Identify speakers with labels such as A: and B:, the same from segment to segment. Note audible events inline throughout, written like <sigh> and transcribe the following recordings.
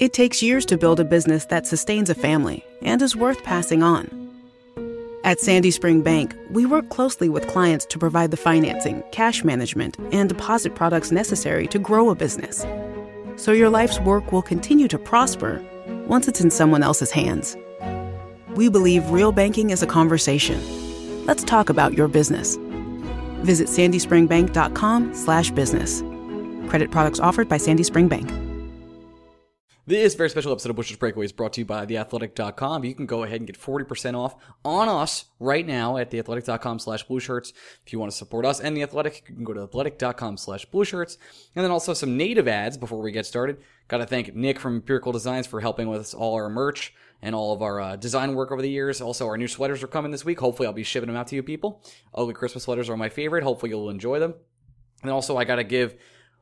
A: It takes years to build a business that sustains a family and is worth passing on. At Sandy Spring Bank, we work closely with clients to provide the financing, cash management, and deposit products necessary to grow a business. So your life's work will continue to prosper once it's in someone else's hands. We believe real banking is a conversation. Let's talk about your business. Visit sandyspringbank.com/business. Credit products offered by Sandy Spring Bank.
B: This very special episode of Blueshirts Breakaway is brought to you by theathletic.com. You can go ahead and get 40% off on us right now at theathletic.com slash blue shirts. If you want to support us and the athletic, you can go to athletic.com slash blue shirts. And then also some native ads before we get started. Got to thank Nick from Empirical Designs for helping with all our merch and all of our uh, design work over the years. Also, our new sweaters are coming this week. Hopefully, I'll be shipping them out to you people. Ugly Christmas sweaters are my favorite. Hopefully, you'll enjoy them. And also, I got to give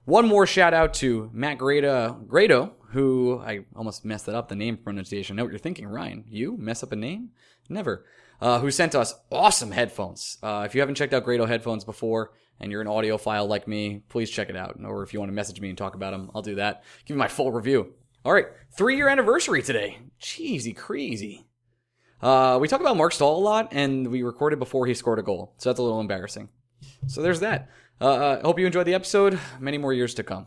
B: one more shout out to Matt Grado, Grado, who I almost messed that up, the name pronunciation. Know what you're thinking, Ryan. You mess up a name? Never. Uh, who sent us awesome headphones. Uh, if you haven't checked out Grado headphones before and you're an audiophile like me, please check it out. Or if you want to message me and talk about them, I'll do that. Give you my full review. All right, three year anniversary today. Cheesy crazy. Uh, we talk about Mark Staal a lot, and we recorded before he scored a goal, so that's a little embarrassing. So there's that. I uh, uh, hope you enjoyed the episode. Many more years to come.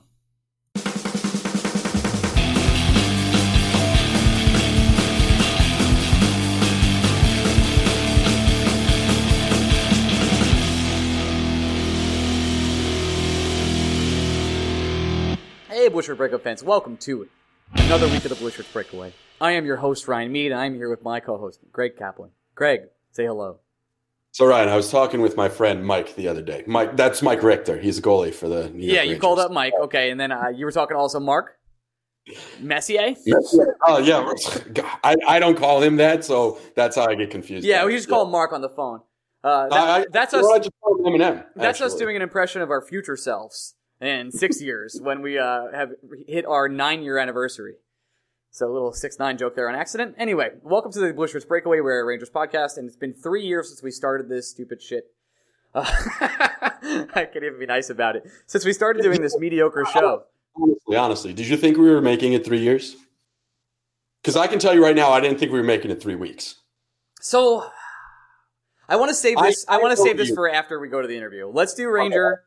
B: Hey, Shirt Breakup fans, welcome to another week of the Shirts Breakaway. I am your host, Ryan Mead, and I'm here with my co host, Greg Kaplan. Greg, say hello.
C: So Ryan, I was talking with my friend Mike the other day. Mike, that's Mike Richter. He's a goalie for the New York
B: Yeah, you
C: Rangers.
B: called up Mike. Okay, and then uh, you were talking also Mark Messier.
C: Oh yeah, <laughs> I, I don't call him that, so that's how I get confused.
B: Yeah, we just call him Mark on the phone. Uh, that-
C: I, I,
B: that's us.
C: just call him Eminem.
B: That's us doing an impression of our future selves in six years when we uh, have hit our nine-year anniversary. So a little six nine joke there on accident. Anyway, welcome to the Blueshirts Breakaway, we're a Rangers podcast, and it's been three years since we started this stupid shit. Uh, <laughs> I can't even be nice about it. Since we started doing this mediocre show.
C: Honestly, honestly, did you think we were making it three years? Because I can tell you right now, I didn't think we were making it three weeks.
B: So I want to save this. I,
C: I
B: want to save this
C: you.
B: for after we go to the interview. Let's do Ranger.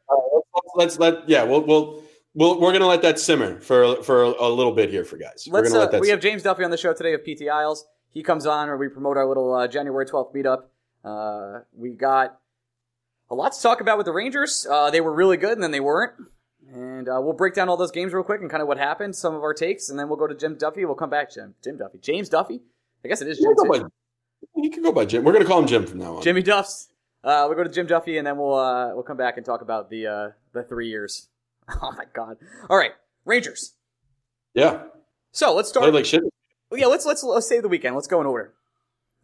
C: Let's let yeah, we'll we'll, we'll we're gonna let that simmer for for a little bit here for guys. We're
B: Let's. Uh,
C: let that
B: we have. James Duffy on the show today of PT Isles. He comes on, or we promote our little uh, January twelfth meetup. Uh, we got a lot to talk about with the Rangers. Uh, they were really good, and then they weren't. And uh, we'll break down all those games real quick and kind of what happened, some of our takes, and then we'll go to Jim Duffy. We'll come back, Jim. Jim Duffy, James Duffy. I guess it is
C: You
B: Jim.
C: can,
B: too.
C: by, you can go by Jim. We're gonna call him Jim from now on.
B: Jimmy Duffs. Uh, we'll go to Jim Duffy, and then we'll uh, we'll come back and talk about the uh, the three years. <laughs> Oh my God! All right, Rangers.
C: Yeah,
B: So let's
C: played
B: start.
C: like shit.
B: yeah, let's let's let's save the weekend. Let's go in order.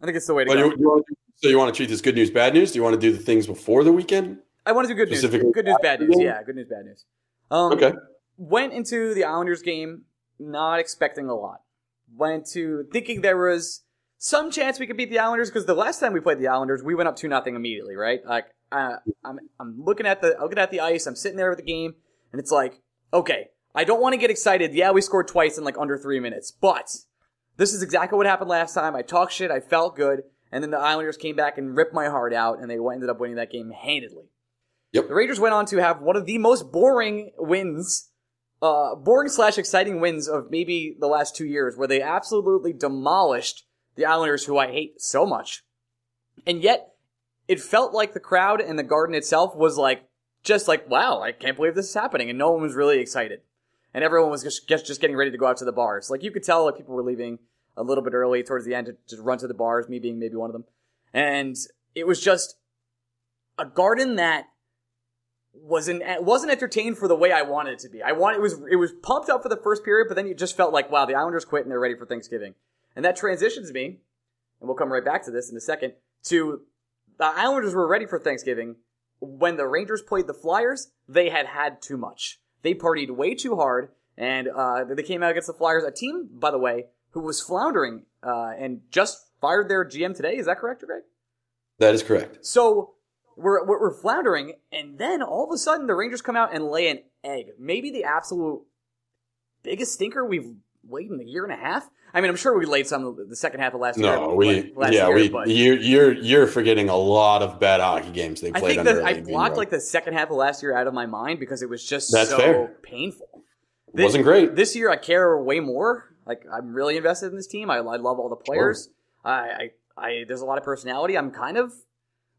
B: I think it's the way to
C: Well,
B: go.
C: you, you want so you want to treat this good news, bad news? Do you want to do the things before the weekend?
B: I want to do good news. Good news, bad news. Yeah, good news, bad news. Um,
C: Okay.
B: Went into the Islanders game not expecting a lot. Went to thinking there was some chance we could beat the Islanders because the last time we played the Islanders, we went up two nothing immediately. Right? Like uh, I'm I'm looking at the looking at the ice. I'm sitting there with the game, and it's like, okay, I don't want to get excited. Yeah, we scored twice in like under three minutes, but this is exactly what happened last time. I talked shit. I felt good. And then the Islanders came back and ripped my heart out, and they ended up winning that game handedly.
C: Yep.
B: The Rangers went on to have one of the most boring wins, uh, boring slash exciting wins of maybe the last two years, where they absolutely demolished the Islanders, who I hate so much. And yet, it felt like the crowd and the garden itself was like, just like, wow, I can't believe this is happening. And no one was really excited. And everyone was just, just, getting ready to go out to the bars. Like, you could tell like people were leaving a little bit early towards the end to just run to the bars, me being maybe one of them. And it was just a garden that wasn't wasn't entertained for the way I wanted it to be. I want it was it was pumped up for the first period, but then you just felt like wow, the Islanders quit and they're ready for Thanksgiving, and that transitions me, and we'll come right back to this in a second. To the Islanders were ready for Thanksgiving when the Rangers played the Flyers. They had had too much. They partied way too hard, and uh, they came out against the Flyers, a team, by the way, who was floundering uh, and just fired their GM today. Is that correct, Greg?
C: That is correct.
B: So we're, we're, we're floundering, and then all of a sudden the Rangers come out and lay an egg. Maybe the absolute biggest stinker we've late in the year and a half. I mean, I'm sure we laid some the second half of last year.
C: No, we
B: last
C: yeah
B: year,
C: we
B: but
C: you're you're you're forgetting a lot of bad hockey games they
B: I
C: played
B: think
C: under
B: that I blocked like the second half of last year out of my mind because it was just
C: That's
B: so
C: fair.
B: painful.
C: It wasn't great.
B: This year, I care way more. Like I'm really invested in this team. I, I love all the players. I, I, I, there's a lot of personality. I'm kind of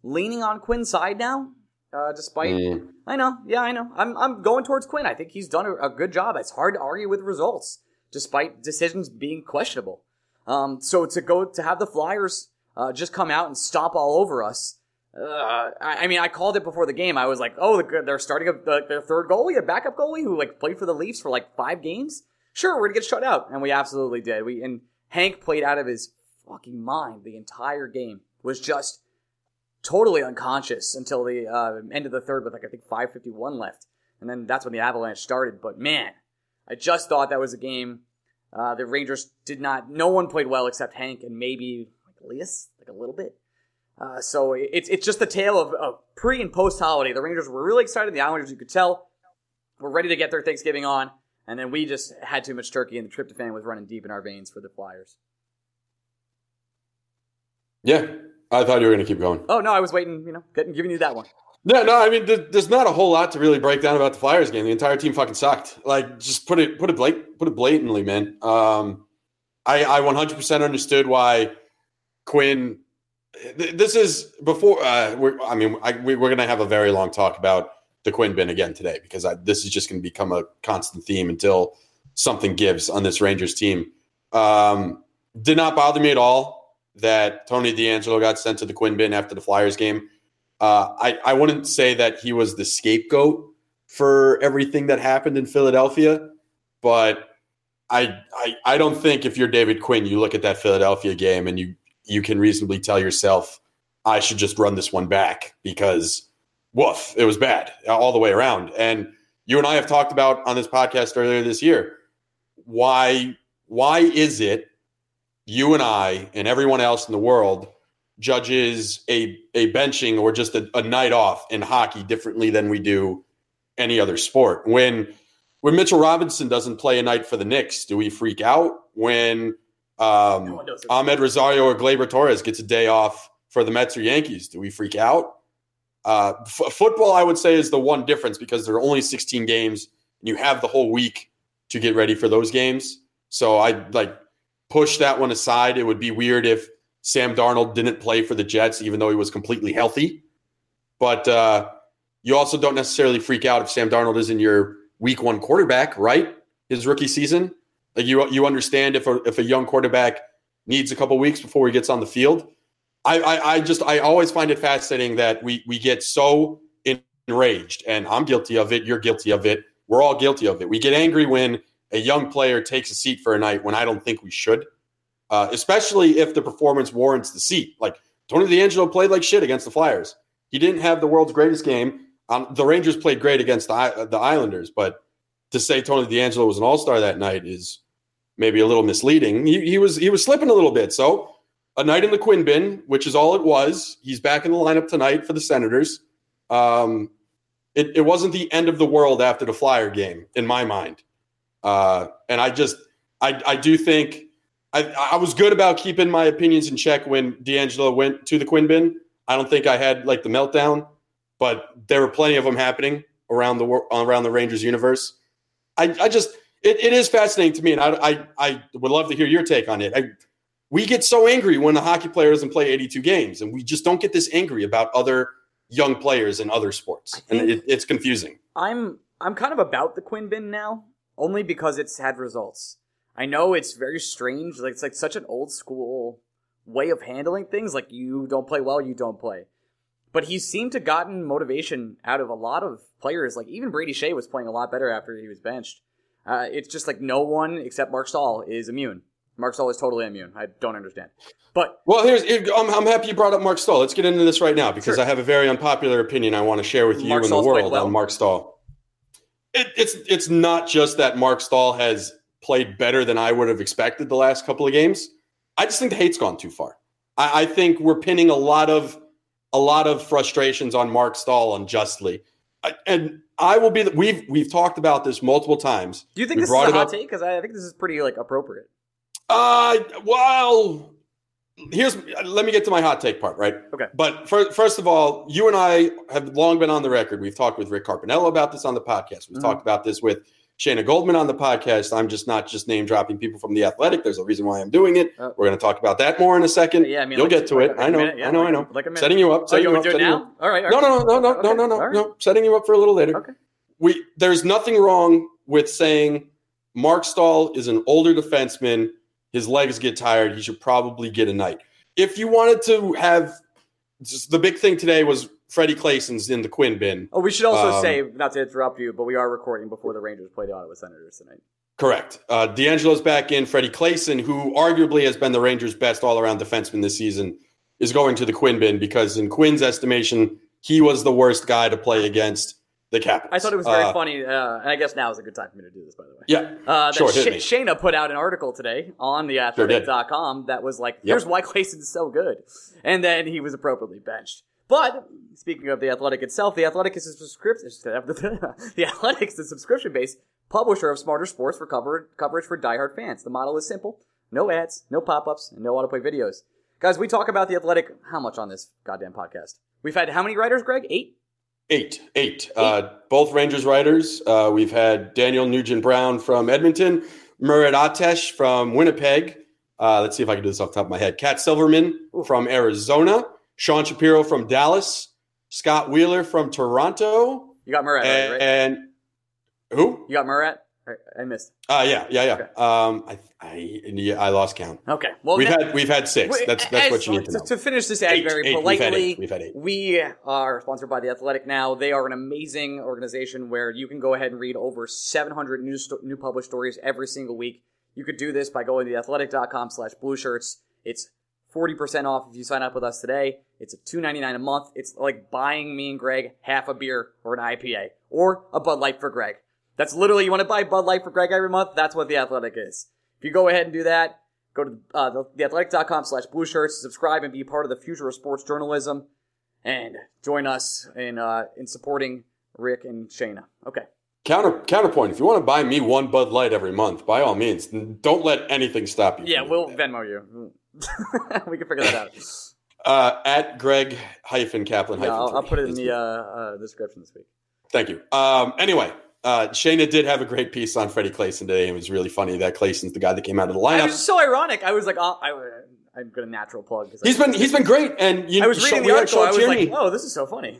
B: leaning on Quinn's side now, uh, despite.
C: Mm.
B: I know, yeah, I know. I'm, I'm going towards Quinn. I think he's done a, a good job. It's hard to argue with results, despite decisions being questionable. Um, so to go to have the Flyers uh, just come out and stomp all over us. Uh, I, I mean, I called it before the game. I was like, "Oh, they're starting a, the, their third goalie, a backup goalie who like played for the Leafs for like five games. Sure, we're gonna get shut out, and we absolutely did. We and Hank played out of his fucking mind the entire game. Was just totally unconscious until the uh, end of the third with like I think 5:51 left, and then that's when the Avalanche started. But man, I just thought that was a game. Uh, the Rangers did not. No one played well except Hank and maybe like Elias, like a little bit. Uh, so it's it's just the tale of, of pre and post holiday. The Rangers were really excited. The Islanders, you could tell, were ready to get their Thanksgiving on, and then we just had too much turkey, and the tryptophan was running deep in our veins for the Flyers.
C: Yeah, I thought you were going to keep going.
B: Oh no, I was waiting, you know, getting giving you that one.
C: No, no. I mean, there's not a whole lot to really break down about the Flyers game. The entire team fucking sucked. Like, just put it, put it, blat- put it blatantly, man. Um, I, I 100% understood why Quinn. th- This is before. Uh, we're, I mean, I, we, we're going to have a very long talk about the Quinn bin again today because I, this is just going to become a constant theme until something gives on this Rangers team. Um, did not bother me at all that Tony DeAngelo got sent to the Quinn bin after the Flyers game. Uh, I, I wouldn't say that he was the scapegoat for everything that happened in Philadelphia, but I, I I don't think if you're David Quinn, you look at that Philadelphia game and you you can reasonably tell yourself, I should just run this one back because woof, it was bad all the way around. And you and I have talked about on this podcast earlier this year why why is it you and I and everyone else in the world judges a a benching or just a, a night off in hockey differently than we do any other sport. When when Mitchell Robinson doesn't play a night for the Knicks, do we freak out? When um,
B: No.
C: Amed Rosario or Gleyber Torres gets a day off for the Mets or Yankees, do we freak out? Uh, f- football, I would say, is the one difference because there are only 16 games and you have the whole week to get ready for those games. So I like push that one aside. It would be weird if Sam Darnold didn't play for the Jets, even though he was completely healthy. But uh, you also don't necessarily freak out if Sam Darnold isn't your week one quarterback, right? His rookie season. Like you, you understand if a, if a young quarterback needs a couple weeks before he gets on the field. I, I, I just I always find it fascinating that we we get so enraged, and I'm guilty of it. You're guilty of it. We're all guilty of it. We get angry when a young player takes a seat for a night when I don't think we should, uh, especially if the performance warrants the seat. Like Tony DeAngelo played like shit against the Flyers. He didn't have the world's greatest game. Um, the Rangers played great against the I- the Islanders, but to say Tony DeAngelo was an All Star that night is maybe a little misleading. He, he was he was slipping a little bit. So a night in the Quinn bin, which is all it was. He's back in the lineup tonight for the Senators. Um, it, it wasn't the end of the world after the Flyer game, in my mind. Uh, and I just, I, I do think I, I was good about keeping my opinions in check when DeAngelo went to the Quinn bin. I don't think I had like the meltdown, but there were plenty of them happening around the around the Rangers universe. I, I just, it, it is fascinating to me, and I, I, I would love to hear your take on it. I, we get so angry when a hockey player doesn't play 82 games, and we just don't get this angry about other young players in other sports, and it, it's confusing.
B: I'm I'm kind of about the Quinn bin now, only because it's had results. I know it's very strange, like it's like such an old school way of handling things. Like you don't play well, you don't play. But he seemed to gotten motivation out of a lot of players. Like even Brady Skjei was playing a lot better after he was benched. Uh, it's just like no one except Mark Staal is immune. Mark Staal is totally immune. I don't understand. But
C: Well, here's I'm, I'm happy you brought up Mark Staal. Let's get into this right now because
B: Sure.
C: I have a very unpopular opinion I want to share with you
B: Mark
C: and the
B: Staal's played
C: world
B: well.
C: on Mark Staal. It, it's it's not just that Mark Staal has played better than I would have expected the last couple of games. I just think the hate's gone too far. I, I think we're pinning a lot of a lot of frustrations on Mark Staal unjustly. I, and I will be. The, we've we've talked about this multiple times.
B: Do you think
C: We
B: this is a hot
C: up-
B: take? Because I think this is pretty like appropriate.
C: Uh, well, here's let me get to my hot take part, right?
B: Okay.
C: But for, first of all, you and I have long been on the record. We've talked with Rick Carpiniello about this on the podcast. We've
B: Mhm.
C: talked about this with Shayna Goldman on the podcast. I'm just not just name dropping people from the Athletic. There's a reason why I'm doing it.
B: Oh.
C: We're going to talk about that more in a second.
B: Yeah, I mean,
C: you'll
B: like-
C: get to
B: like
C: it. I know.
B: minute, yeah,
C: I know. I know.
B: like a minute.
C: Setting you up.
B: Oh,
C: Setting
B: you
C: you
B: want
C: up.
B: to do it
C: you up.
B: now? All right. all
C: No,
B: right.
C: no, no, no, no,
B: Okay,
C: no, no, no,
B: right.
C: no. Setting you up for a little later.
B: Okay.
C: We there's nothing wrong with saying Mark Staal is an older defenseman. His legs get tired. He should probably get a night. If you wanted to have just the big thing today was Freddie Claesson's in the Quinn bin.
B: Oh, we should also
C: Um,
B: say, not to interrupt you, but we are recording before the Rangers play the Ottawa Senators tonight.
C: Correct. Uh, DeAngelo's back in. Freddie Claesson, who arguably has been the Rangers' best all-around defenseman this season, is going to the Quinn bin because, in Quinn's estimation, he was the worst guy to play against the Capitals.
B: I thought it was very
C: Uh,
B: funny, uh, and I guess now is a good time for me to do this, by the way.
C: Yeah.
B: Uh, that
C: Sure.
B: Sh- Shayna put out an article today on the athletic.com that was like, here's why Claesson's so good. And then he was appropriately benched. But speaking of the Athletic itself, the Athletic is a subscription. <laughs> the Athletic is a subscription-based publisher of smarter sports for cover- coverage for diehard fans. The model is simple: no ads, no pop-ups, and no autoplay videos. Guys, we talk about the Athletic how much on this goddamn podcast? We've had how many writers, Greg? Eight.
C: Eight, eight. Uh, both Rangers writers. Uh, we've had Daniel Nugent Bowman from Edmonton, Murat Ates from Winnipeg. Uh, let's see if I can do this off the top of my head. Kat Silverman from Arizona, Sean Shapiro from Dallas, Scott Wheeler from Toronto,
B: You got Murat,
C: and,
B: right?
C: and who?
B: You got Murat. I- missed.
C: Uh, yeah, yeah, yeah. Um, I, I, I lost count.
B: Okay. Well,
C: we've
B: now-
C: had we've had six. That's that's
B: as-
C: what you need to know.
B: To finish this ad
C: Eight,
B: very
C: eight. We've had
B: politely,
C: eight. We've had eight.
B: we are sponsored by The Athletic now. They are an amazing organization where you can go ahead and read over 700 new, sto- new published stories every single week. You could do this by going to theathletic.com slash blue shirts. It's 40% off if you sign up with us today. It's a $2.99 a month. It's like buying me and Greg half a beer or an IPA or a Bud Light for Greg. That's literally, you want to buy Bud Light for Greg every month? That's what The Athletic is. If you go ahead and do that, go to uh, the, theathletic.com slash blue shirts, subscribe and be part of the future of sports journalism, and join us in uh, in supporting Rick and Shayna. Okay.
C: Counter counterpoint. If you want to buy me one Bud Light every month, by all means, don't let anything stop you.
B: Yeah, we'll. Venmo you. <laughs> we can figure that out.
C: Uh, at Greg hyphen Kaplan hyphen.
B: I'll, I'll put it in the uh, uh, description this week.
C: Thank you. Um, anyway, uh, Shayna did have a great piece on Freddie Claesson today. It was really funny that Claesson's the guy that came out of the lineup.
B: was so ironic. I was like, oh, I, I'm going to natural plug. 'cause I-
C: He's been he's been great, and you
B: I was reading
C: we
B: the article.
C: Sean
B: I was
C: Tierney.
B: like, oh, this is so funny.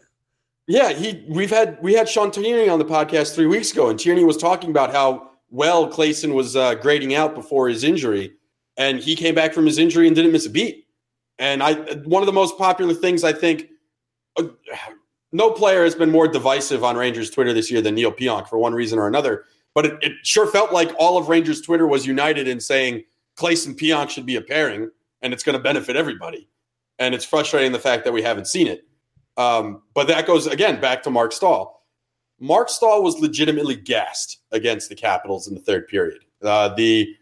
C: Yeah, he we've had we had Sean Tierney on the podcast three weeks ago, and Tierney was talking about how well Claesson was uh, grading out before his injury, and he came back from his injury and didn't miss a beat. And I one of the most popular things I think. Uh, no player has been more divisive on Rangers Twitter this year than Neal Pionk for one reason or another. But it, it sure felt like all of Rangers Twitter was united in saying Claesson Pionk should be a pairing, and it's going to benefit everybody. And it's frustrating the fact that we haven't seen it. Um, but that goes again back to Mark Staal. Mark Staal was legitimately gassed against the Capitals in the third period. Uh, the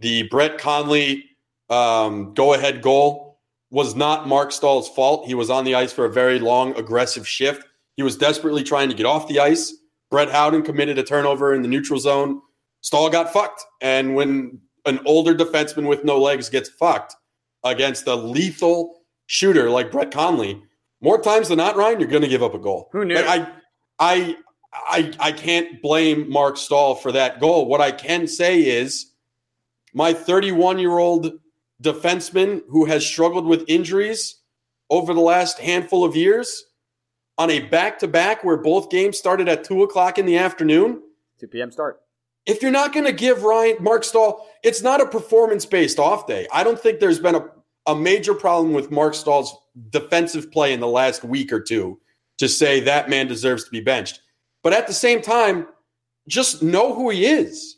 C: the Brett Connolly um, go ahead goal was not Mark Staal's fault. He was on the ice for a very long, aggressive shift. He was desperately trying to get off the ice. Brett Howden committed a turnover in the neutral zone. Staal got fucked. And when an older defenseman with no legs gets fucked against a lethal shooter like Brett Connolly, more times than not, Ryan, you're going to give up a goal.
B: Who knew?
C: I, I, I, I can't blame Mark Staal for that goal. What I can say is my 31 year old defenseman who has struggled with injuries over the last handful of years on a back to back where both games started at two o'clock in the afternoon.
B: 2 p.m. start.
C: If you're not going to give Ryan Mark Staal, it's not a performance based off day. I don't think there's been a, a major problem with Mark Staal's defensive play in the last week or two to say that man deserves to be benched. But at the same time, just know who he is.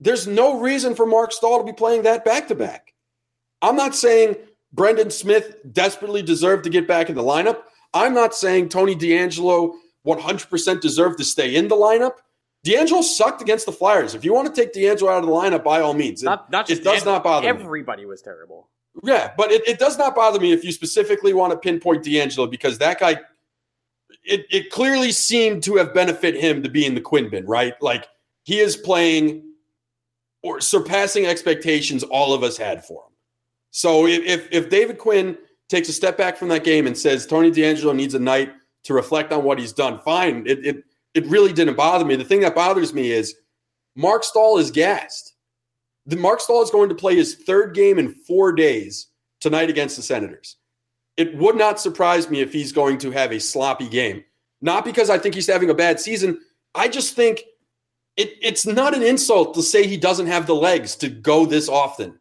C: There's no reason for Mark Staal to be playing that back to back. I'm not saying Brendan Smith desperately deserved to get back in the lineup. I'm not saying Tony DeAngelo 100% deserved to stay in the lineup. DeAngelo sucked against the Flyers. If you want to take DeAngelo out of the lineup, by all means. It,
B: Not, not just
C: it does not bother me.
B: Everybody was terrible.
C: Yeah, but it, it does not bother me if you specifically want to pinpoint DeAngelo because that guy, it, it clearly seemed to have benefit him to be in the Quinn bin, right? Like he is playing or surpassing expectations all of us had for him. So if if David Quinn takes a step back from that game and says Tony DeAngelo needs a night to reflect on what he's done, fine. It it it really didn't bother me. The thing that bothers me is Mark Staal is gassed. The Marc Staal is going to play his third game in four days tonight against the Senators. It would not surprise me if he's going to have a sloppy game. Not because I think he's having a bad season. I just think it, it's not an insult to say he doesn't have the legs to go this often.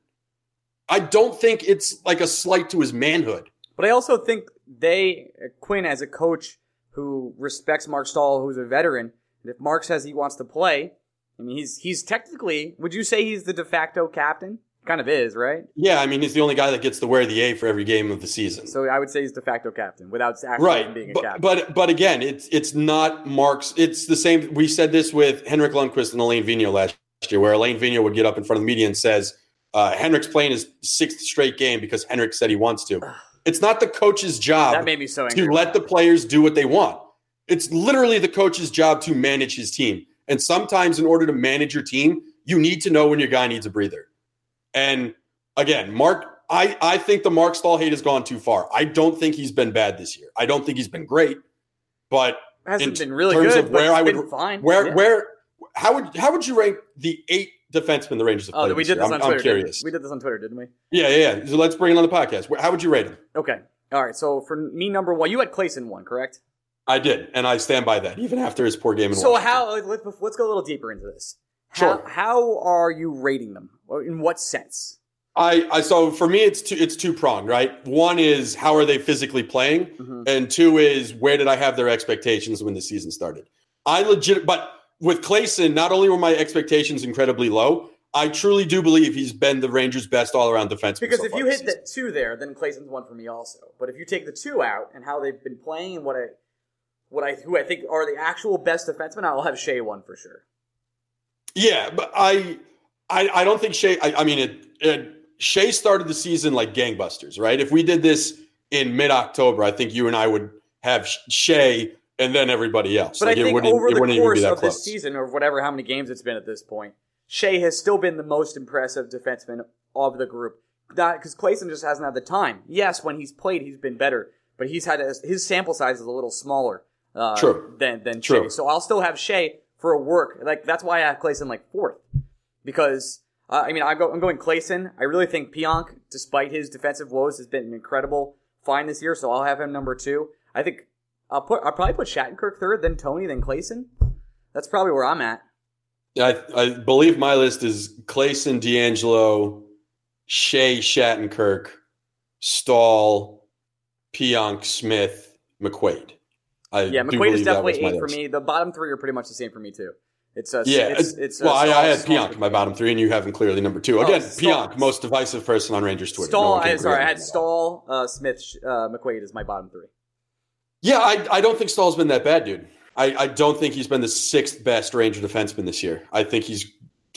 C: I don't think it's like a slight to his manhood.
B: But I also think they, Quinn as a coach who respects Mark Staal, who's a veteran, and if Mark says he wants to play, I mean, he's he's technically. Would you say he's the de facto captain? Kind of is, right?
C: Yeah, I mean, he's the only guy that gets to wear the A for every game of the season.
B: So I would say he's de facto captain without actually
C: right.
B: being a
C: but,
B: captain.
C: But but again, it's it's not Mark's. It's the same. We said this with Henrik Lundqvist and Alain Vigneault last year, where Alain Vigneault would get up in front of the media and says, uh, "Henrik's playing his sixth straight game because Henrik said he wants to." <sighs> It's not the coach's job
B: that made me so angry.
C: to let the players do what they want. It's literally the coach's job to manage his team. And sometimes, in order to manage your team, you need to know when your guy needs a breather. And again, Mark, I, I think the Mark Staal hate has gone too far. I don't think he's been bad this year. I don't think he's been great, but
B: hasn't
C: in
B: been really
C: terms
B: good.
C: of where I would
B: fine.
C: where
B: Yeah.
C: where how would how would you rank the eight defensemen the Rangers have
B: Oh, we did
C: year?
B: this on
C: I'm,
B: Twitter.
C: I'm
B: didn't we?
C: curious.
B: We did this on Twitter, didn't we?
C: Yeah, yeah, yeah. So let's bring it on the podcast. How would you rate him?
B: Okay. All right. So for me, number one, you had Claesson one, correct?
C: I did, and I stand by that, even after his poor game. In
B: So
C: Washington.
B: how? Let's, let's go a little deeper into this.
C: Sure.
B: How, how are you rating them? In what sense?
C: I, I so for me it's two it's two pronged, right? One is how are they physically playing,
B: Mhm.
C: and two is where did I have their expectations when the season started? I legit, but with Claesson, not only were my expectations incredibly low, I truly do believe he's been the Rangers' best all around defenseman.
B: Because
C: so
B: if you hit the two there, then Claesson's one for me also. But if you take the two out and how they've been playing and what I, what I, who I think are the actual best defensemen, I'll have Skjei one for sure.
C: Yeah, but I, I, I don't think Skjei. I, I mean, it, it, Skjei started the season like gangbusters, right? If we did this in mid October, I think you and I would have Skjei and then everybody else.
B: But
C: Like,
B: I think over
C: it
B: the
C: wouldn't even be
B: course
C: that
B: of this season, or whatever, how many games it's been at this point, Skjei has still been the most impressive defenseman of the group. Not because Claesson just hasn't had the time. Yes, when he's played, he's been better, but he's had a, his sample size is a little smaller uh,
C: True.
B: than than
C: True.
B: Skjei. So I'll still have Skjei for a work. Like that's why I have Claesson like fourth because uh, I mean I go I'm going Claesson. I really think Pionk, despite his defensive woes, has been incredible fine this year. So I'll have him number two. I think I'll put I'll probably put Shattenkirk third, then Tony, then Claesson. That's probably where I'm at.
C: I, I believe my list is Claesson, DeAngelo, Skjei, Shattenkirk, Stahl, Pionk, Smith, McQuaid. I
B: Yeah, McQuaid is
C: believe that was
B: definitely eight for
C: list.
B: me. The bottom three are pretty much the same for me too. It's uh,
C: Yeah,
B: it's, it's uh,
C: well, I, I had Pionk my bottom three, and you have him clearly number two.
B: Oh,
C: Again,
B: Staal-
C: Pionk, most divisive person on Rangers Twitter. No one can
B: I, sorry, I had Staal, uh, Smith, uh, McQuaid is my bottom three.
C: Yeah, I, I don't think Staal's been that bad, dude. I, I don't think he's been the sixth best Ranger defenseman this year. I think he's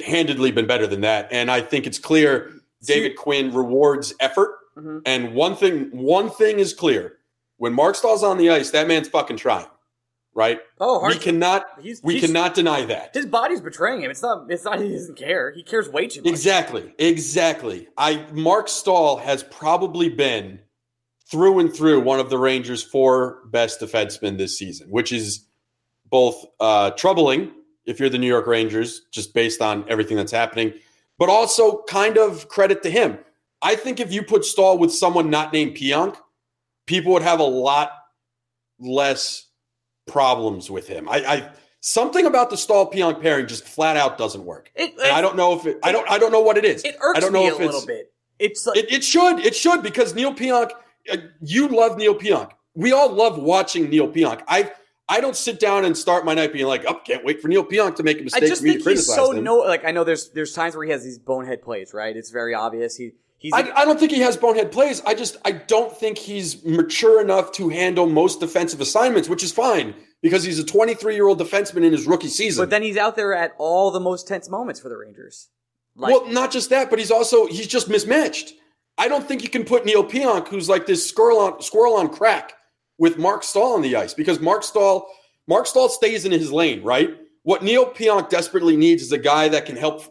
C: handedly been better than that, and I think it's clear David Quinn rewards effort.
B: Mhm.
C: And one thing, one thing is clear: when Mark Staal's on the ice, that man's fucking trying, right?
B: Oh, hard.
C: we cannot,
B: he's,
C: we
B: he's-
C: cannot deny that.
B: His body's betraying him. It's not. It's not. He doesn't care. He cares way too much.
C: Exactly, exactly. I Mark Staal has probably been through and through one of the Rangers' four best defensemen this season, which is both uh, troubling if you're the New York Rangers, just based on everything that's happening, but also kind of credit to him. I think if you put Staal with someone not named Pionk, people would have a lot less problems with him. I, I something about the Staal Pionk pairing just flat out doesn't work.
B: It,
C: And I don't know if it. I don't. I don't know what it is.
B: It irks
C: I don't know
B: me
C: if
B: a little bit. It's like
C: It, it should. It should because Neal Pionk. uh, You love Neal Pionk. We all love watching Neal Pionk. I. I don't sit down and start my night being like, "Oh, can't wait for Neal Pionk to make a mistake I
B: just
C: for me
B: think
C: to
B: he's
C: criticize
B: so
C: him."
B: no. Like I know there's there's times where he has these bonehead plays. Right. It's very obvious. He
C: I, I don't think he has bonehead plays. I just I don't think he's mature enough to handle most defensive assignments, which is fine because he's a 23 year old defenseman in his rookie season.
B: but then he's out there at all the most tense moments for the Rangers. Like,
C: well, not just that, but he's also he's just mismatched. I don't think you can put Neal Pionk, who's like this squirrel on squirrel on crack, with Mark Staal on the ice because Mark Staal Marc Staal stays in his lane, right? What Neal Pionk desperately needs is a guy that can help.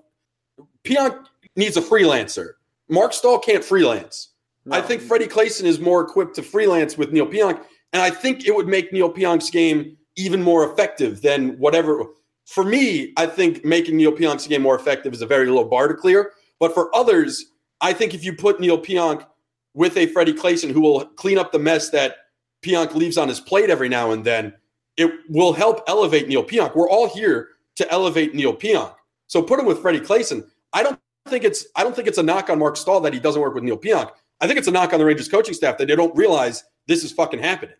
C: Pionk needs a freelancer. Marc Staal can't freelance. No. I think Freddie Claesson is more equipped to freelance with Neal Pionk, and I think it would make Neal Pionk's game even more effective than whatever. For me, I think making Neal Pionk's game more effective is a very low bar to clear. But for others, I think if you put Neal Pionk with a Freddie Claesson who will clean up the mess that Pionk leaves on his plate every now and then, it will help elevate Neal Pionk. We're all here to elevate Neal Pionk. So put him with Freddie Claesson. I don't think it's I don't think it's a knock on Marc Staal that he doesn't work with Neal Pionk. I think it's a knock on the Rangers coaching staff that they don't realize this is fucking happening.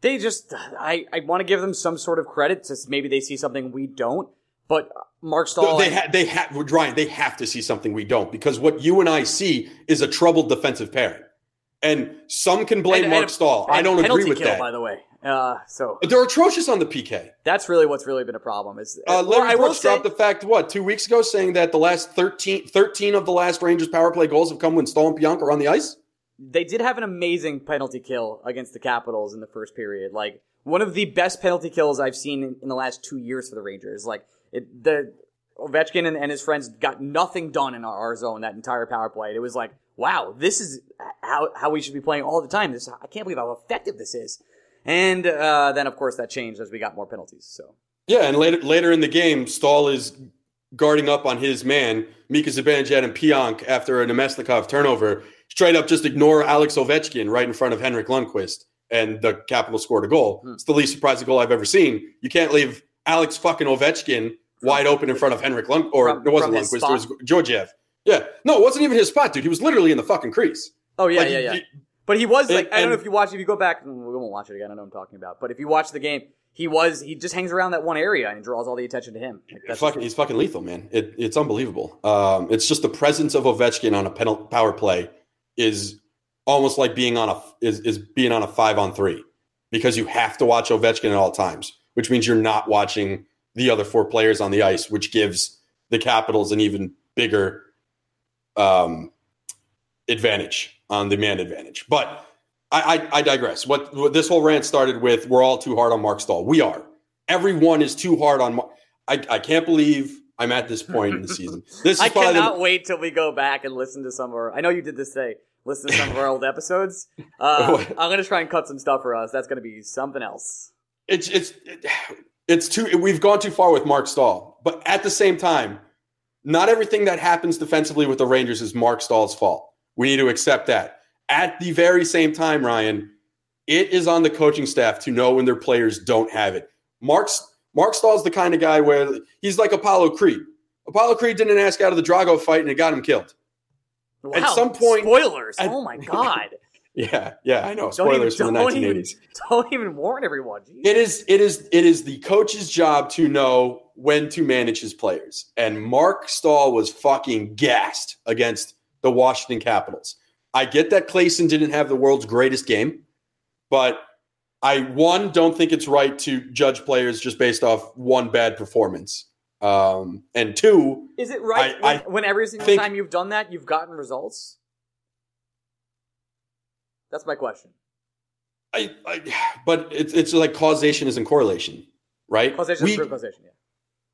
B: They just I, I want to give them some sort of credit since maybe they see something we don't. But Marc Staal,
C: they ha- they have Ryan, they have to see something we don't because what you and I see is a troubled defensive pairing, and some can blame and, Marc and, Staal. I don't agree with
B: kill,
C: that.
B: By the way, uh, so
C: they're atrocious on the PK.
B: That's really what's really been a problem. Is
C: uh, Larry Brooks dropped the fact what two weeks ago, saying that the last 13, 13 of the last Rangers power play goals have come when Staal and Pionk are on the ice.
B: They did have an amazing penalty kill against the Capitals in the first period, like one of the best penalty kills I've seen in, in the last two years for the Rangers. Like it, the Ovechkin and, and, his friends got nothing done in our, our, zone that entire power play. It was like, wow, this is how how we should be playing all the time. This I can't believe how effective this is. And uh, then, of course, that changed as we got more penalties. So
C: yeah, and later later in the game, Staal is guarding up on his man, Mika Zibanejad and Pionk after a Namestnikov turnover. Straight up, just ignore Alex Ovechkin right in front of Henrik Lundqvist, and the Capital scored a goal. Hmm. It's the least surprising goal I've ever seen. You can't leave Alex fucking Ovechkin wide open in front of Henrik Lund, or from, it wasn't Lundqvist, it was Georgiev. Yeah, no, it wasn't even his spot, dude. He was literally in the fucking crease.
B: Oh yeah, like, yeah, yeah. He, but he was like, and, I don't know if you watch, if you go back, we won't watch it again. I know I'm talking about, but if you watch the game, he was, he just hangs around that one area and draws all the attention to him.
C: Like, fucking, he's fucking lethal, man. It, it's unbelievable. Um, it's just the presence of Ovechkin on a penalty power play is almost like being on a is, is being on a five on three because you have to watch Ovechkin at all times, which means you're not watching the other four players on the ice, which gives the Capitals an even bigger um, advantage on the man advantage. But I, I, I digress. What, what, this whole rant started with, we're all too hard on Mark Staal. We are. Everyone is too hard on. Mar- I, I can't believe I'm at this point in the season. <laughs> This is
B: I cannot the- wait till we go back and listen to some of our. I know you did this today. Listen to some of our old episodes. <laughs> Uh, I'm gonna try and cut some stuff for us. That's gonna be something else.
C: It's it's it's too. We've gone too far with Mark Staal, but at the same time, not everything that happens defensively with the Rangers is Mark Staal's fault. We need to accept that. At the very same time, Ryan, it is on the coaching staff to know when their players don't have it. Mark's Marc Staal's the kind of guy where he's like Apollo Creed. Apollo Creed didn't ask out of the Drago fight and it got him killed.
B: Wow, at some point, spoilers. At, oh my god. <laughs>
C: yeah, yeah, I know. Spoilers even, from the 1980s.
B: Even, don't even warn everyone. Jeez.
C: It is, it is, it is the coach's job to know when to manage his players. And Marc Staal was fucking gassed against the Washington Capitals. I get that Claesson didn't have the world's greatest game, but I one don't think it's right to judge players just based off one bad performance. Um, and two,
B: is it right I, when, I when every single think, time you've done that, you've gotten results? That's my question.
C: I, I but it's it's like causation isn't correlation, right?
B: Causation we, is causation, yeah.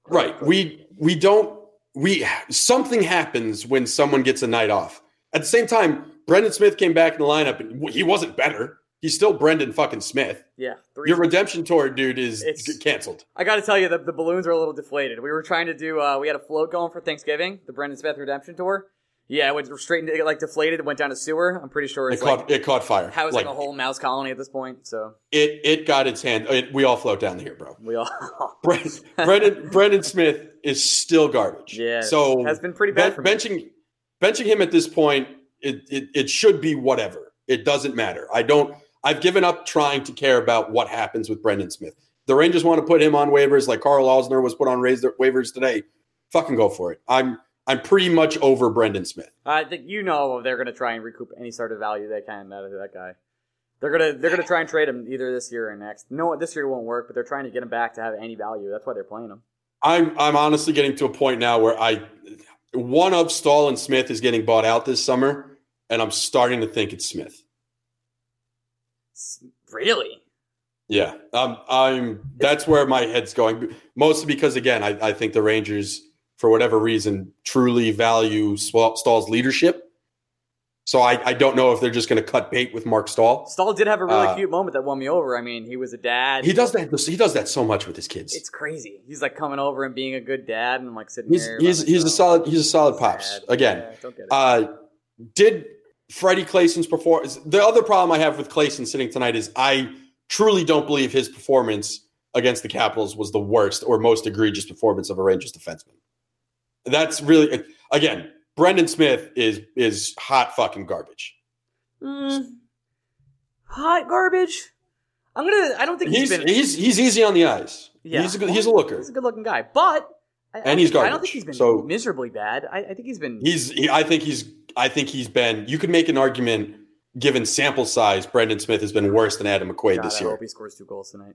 C: Right. We we don't we something happens when someone gets a night off. At the same time, Brendan Smith came back in the lineup and he wasn't better. He's still Brendan fucking Smith.
B: Yeah.
C: Your redemption tour, dude, is canceled.
B: I got to tell you, the, the balloons are a little deflated. We were trying to do, uh, we had a float going for Thanksgiving, the Brendan Smith redemption tour. Yeah, it went straight into, it like deflated, it went down a sewer. I'm pretty sure it
C: like,
B: caught,
C: it caught fire.
B: Housing like, a whole mouse colony at this point. So
C: it it got its hand. It, we all float down here, bro.
B: We all. <laughs>
C: Brendan, Brendan, Brendan Smith is still garbage.
B: Yeah.
C: So
B: has been pretty bad.
C: Ben, benching benching him at this point, it, it it should be whatever. It doesn't matter. I don't. I've given up trying to care about what happens with Brendan Smith. The Rangers want to put him on waivers like Karl Alzner was put on waivers today. Fucking go for it. I'm I'm pretty much over Brendan Smith.
B: I think you know they're going to try and recoup any sort of value they can out of that guy. They're gonna they're gonna try and trade him either this year or next. No, this year won't work, but they're trying to get him back to have any value. That's why they're playing him.
C: I'm I'm honestly getting to a point now where I one of Staal and Smith is getting bought out this summer, and I'm starting to think it's Smith
B: Really?
C: Yeah, um, I'm. That's where my head's going. Mostly because, again, I, I think the Rangers, for whatever reason, truly value Staal's leadership. So I, I don't know if they're just going to cut bait with Mark Staal.
B: Staal did have a really
C: Uh,
B: cute moment that won me over. I mean, he was a dad.
C: He does that. He does that so much with his kids.
B: It's crazy. He's like coming over and being a good dad and like sitting
C: He's he's he's a solid he's a solid pops.
B: Sad.
C: Again,
B: Yeah, don't get it.
C: uh, did Freddie Claesson's performance? The other problem I have with Claesson sitting tonight is I truly don't believe his performance against the Capitals was the worst or most egregious performance of a Rangers defenseman. That's really again, Brendan Smith is is hot fucking garbage.
B: Mm, hot garbage. I'm gonna. I don't think
C: He's
B: he's been.
C: he's he's easy on the eyes.
B: Yeah.
C: He's a good, he's a looker.
B: He's a good looking guy, but I,
C: And he's garbage.
B: I don't think he's been
C: so-
B: miserably bad. I, I think he's been.
C: He's he, I think he's I think he's been you could make an argument given sample size Brendan Smith has been worse than Adam McQuaid
B: God,
C: this
B: I
C: year.
B: hope he scores two goals tonight.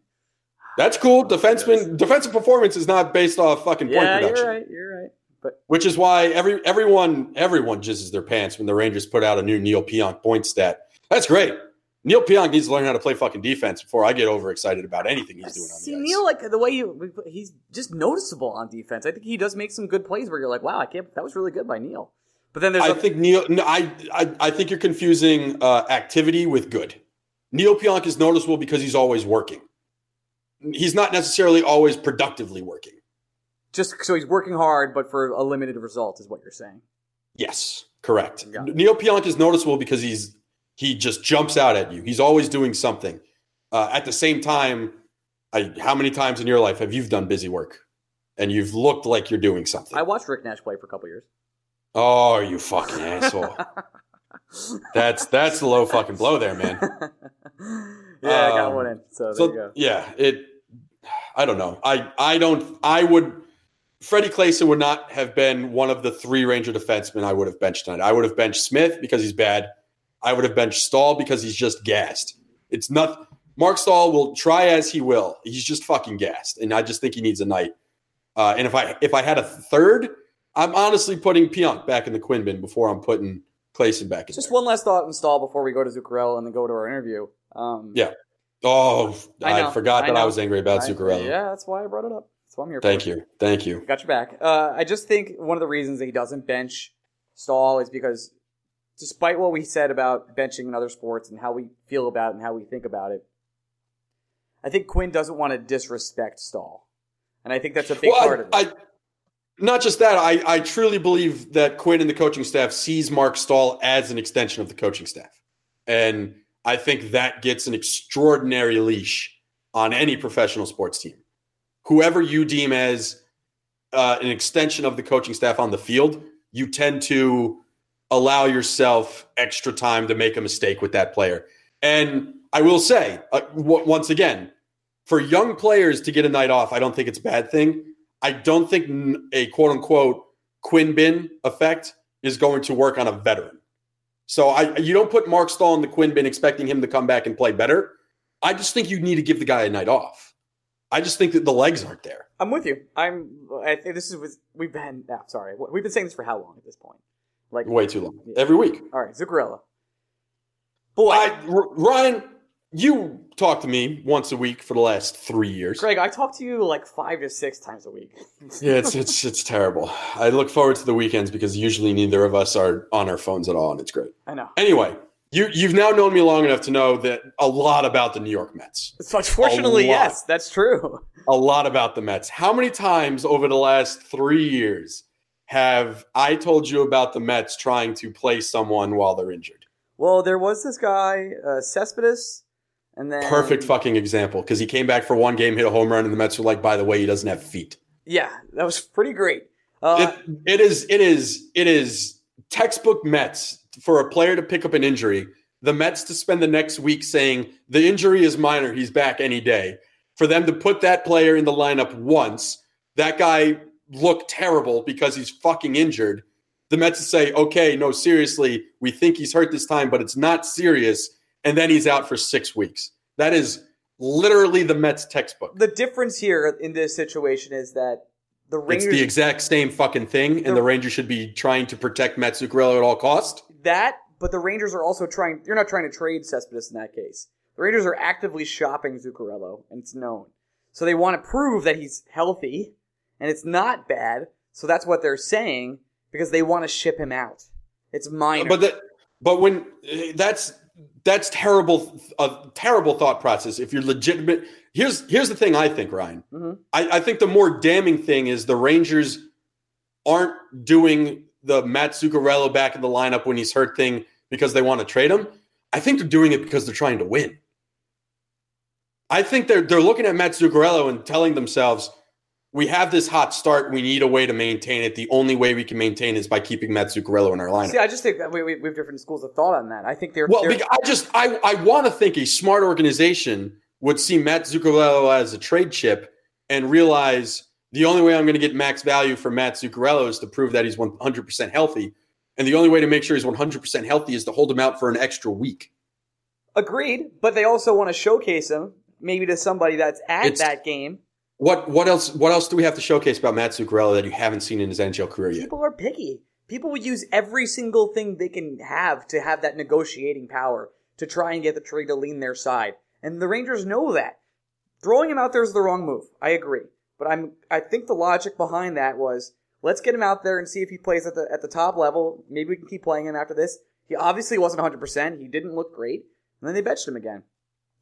C: That's cool. Defenseman defensive performance is not based off fucking point
B: Yeah,
C: production.
B: you're right. You're right. But
C: Which is why every everyone everyone jizzes their pants when the Rangers put out a new Neal Pionk point stat. That's great. Neal Pionk needs to learn how to play fucking defense before I get overexcited about anything he's doing on
B: see
C: the ice.
B: Neal, like the way you, he's just noticeable on defense. I think he does make some good plays where you're like, wow, I can't. That was really good by Neal. But then there's
C: I
B: a-
C: think Neal. No, I, I I think you're confusing uh, activity with good. Neal Pionk is noticeable because he's always working. He's not necessarily always productively working.
B: Just so he's working hard, but for a limited result, is what you're saying.
C: Yes, correct. Neal Pionk is noticeable because he's he just jumps out at you. He's always doing something. Uh, at the same time, I, how many times in your life have you done busy work and you've looked like you're doing something?
B: I watched Rick Nash play for a couple years.
C: oh, you fucking asshole! <laughs> That's that's the low fucking blow there, man. <laughs>
B: yeah, I got
C: Um,
B: one in. So there
C: So
B: you go.
C: yeah, it. I don't know. I I don't. I would. Freddie Claesson would not have been one of the three Ranger defensemen I would have benched tonight. I would have benched Smith because he's bad. I would have benched Staal because he's just gassed. It's not. Mark Staal will try as he will. He's just fucking gassed, and I just think he needs a night. Uh, and if I if I had a third, I'm honestly putting Pionk back in the Quinn bin before I'm putting Claesson back in.
B: Just
C: there.
B: one last thought install before we go to Zuccarello and then go to our interview. Um,
C: Yeah. Oh,
B: I
C: I, forgot
B: I
C: that I was angry about
B: I-
C: Zuccarello.
B: Yeah, that's why I brought it up. I'm here.
C: Thank you. Thank you.
B: Got your back. Uh, I just think one of the reasons that he doesn't bench Staal is because, despite what we said about benching in other sports and how we feel about it and how we think about it, I think Quinn doesn't want to disrespect Staal, and I think that's a big
C: Well,
B: part of it.
C: I, I, not just that, I, I truly believe that Quinn and the coaching staff sees Mark Staal as an extension of the coaching staff. And I think that gets an extraordinary leash on any professional sports team. Whoever you deem as uh, an extension of the coaching staff on the field, you tend to allow yourself extra time to make a mistake with that player. And I will say, uh, w- once again, for young players to get a night off, I don't think it's a bad thing. I don't think a quote unquote Quinn bin effect is going to work on a veteran. So I you don't put Mark Staal in the Quinn bin expecting him to come back and play better. I just think you need to give the guy a night off. I just think that the legs aren't there.
B: I'm with you. I'm. I think this is. with- We've been. Ah, sorry. We've been saying this for how long at this point? Like
C: Way too long. Every week.
B: All right, Zuccarello. Boy,
C: I, R- Ryan, you talk to me once a week for the last three years.
B: Greg, I talk to you like five to six times a week. <laughs>
C: Yeah, it's it's it's terrible. I look forward to the weekends because usually neither of us are on our phones at all, and it's great.
B: I know.
C: Anyway, you you've now known me long enough to know that a lot about the New York Mets.
B: Unfortunately, yes, that's true.
C: A lot about the Mets. How many times over the last three years have I told you about the Mets trying to play someone while they're injured?
B: Well, there was this guy, uh, Cespedes, and then
C: Perfect fucking example because he came back for one game, hit a home run, and the Mets were like, "By the way, he doesn't have feet."
B: Yeah, that was pretty great. Uh,
C: it, it is it is it is textbook Mets for a player to pick up an injury. The Mets to spend the next week saying the injury is minor, he's back any day. For them to put that player in the lineup once, that guy looked terrible because he's fucking injured. The Mets to say, okay, no, seriously, we think he's hurt this time, but it's not serious, and then he's out for six weeks. That is literally the Mets textbook.
B: the difference here in this situation is that the
C: It's
B: Rangers
C: the exact same fucking thing, and
B: The-
C: the Rangers should be trying to protect Matt Zuccarello at all cost.
B: That, but the Rangers are also trying. You're not trying to trade Cespedes in that case, The Rangers are actively shopping Zuccarello, and it's known. So they want to prove that he's healthy, and it's not bad. So that's what they're saying because they want to ship him out. It's minor.
C: But that, but when that's that's terrible, a terrible thought process. If you're legitimate, here's here's the thing. I think Ryan.
B: Mm-hmm.
C: I, I think the more damning thing is the Rangers aren't doing the Matt Zuccarello back in the lineup when he's hurt thing because they want to trade him. I think they're doing it because they're trying to win. I think they're they're looking at Matt Zuccarello and telling themselves, we have this hot start. We need a way to maintain it. The only way we can maintain is by keeping Matt Zuccarello in our lineup.
B: See, I just think that we, we, we have different schools of thought on that. I think they're
C: well.
B: they're,
C: I just I I want to think a smart organization would see Matt Zuccarello as a trade chip and realize the only way I'm going to get max value for Matt Zuccarello is to prove that he's 100% healthy. And the only way to make sure he's 100% healthy is to hold him out for an extra week.
B: agreed, but they also want to showcase him maybe to somebody that's at
C: It's-
B: that game.
C: What what else what else do we have to showcase about Matt Zuccarello that you haven't seen in his NHL career yet?
B: People are picky. People would use every single thing they can have to have that negotiating power to try and get the trade to lean their side. And the Rangers know that. Throwing him out there is the wrong move. I agree. But I'm I think the logic behind that was let's get him out there and see if he plays at the at the top level. Maybe we can keep playing him after this. He obviously wasn't 100%. He didn't look great. And then they benched him again.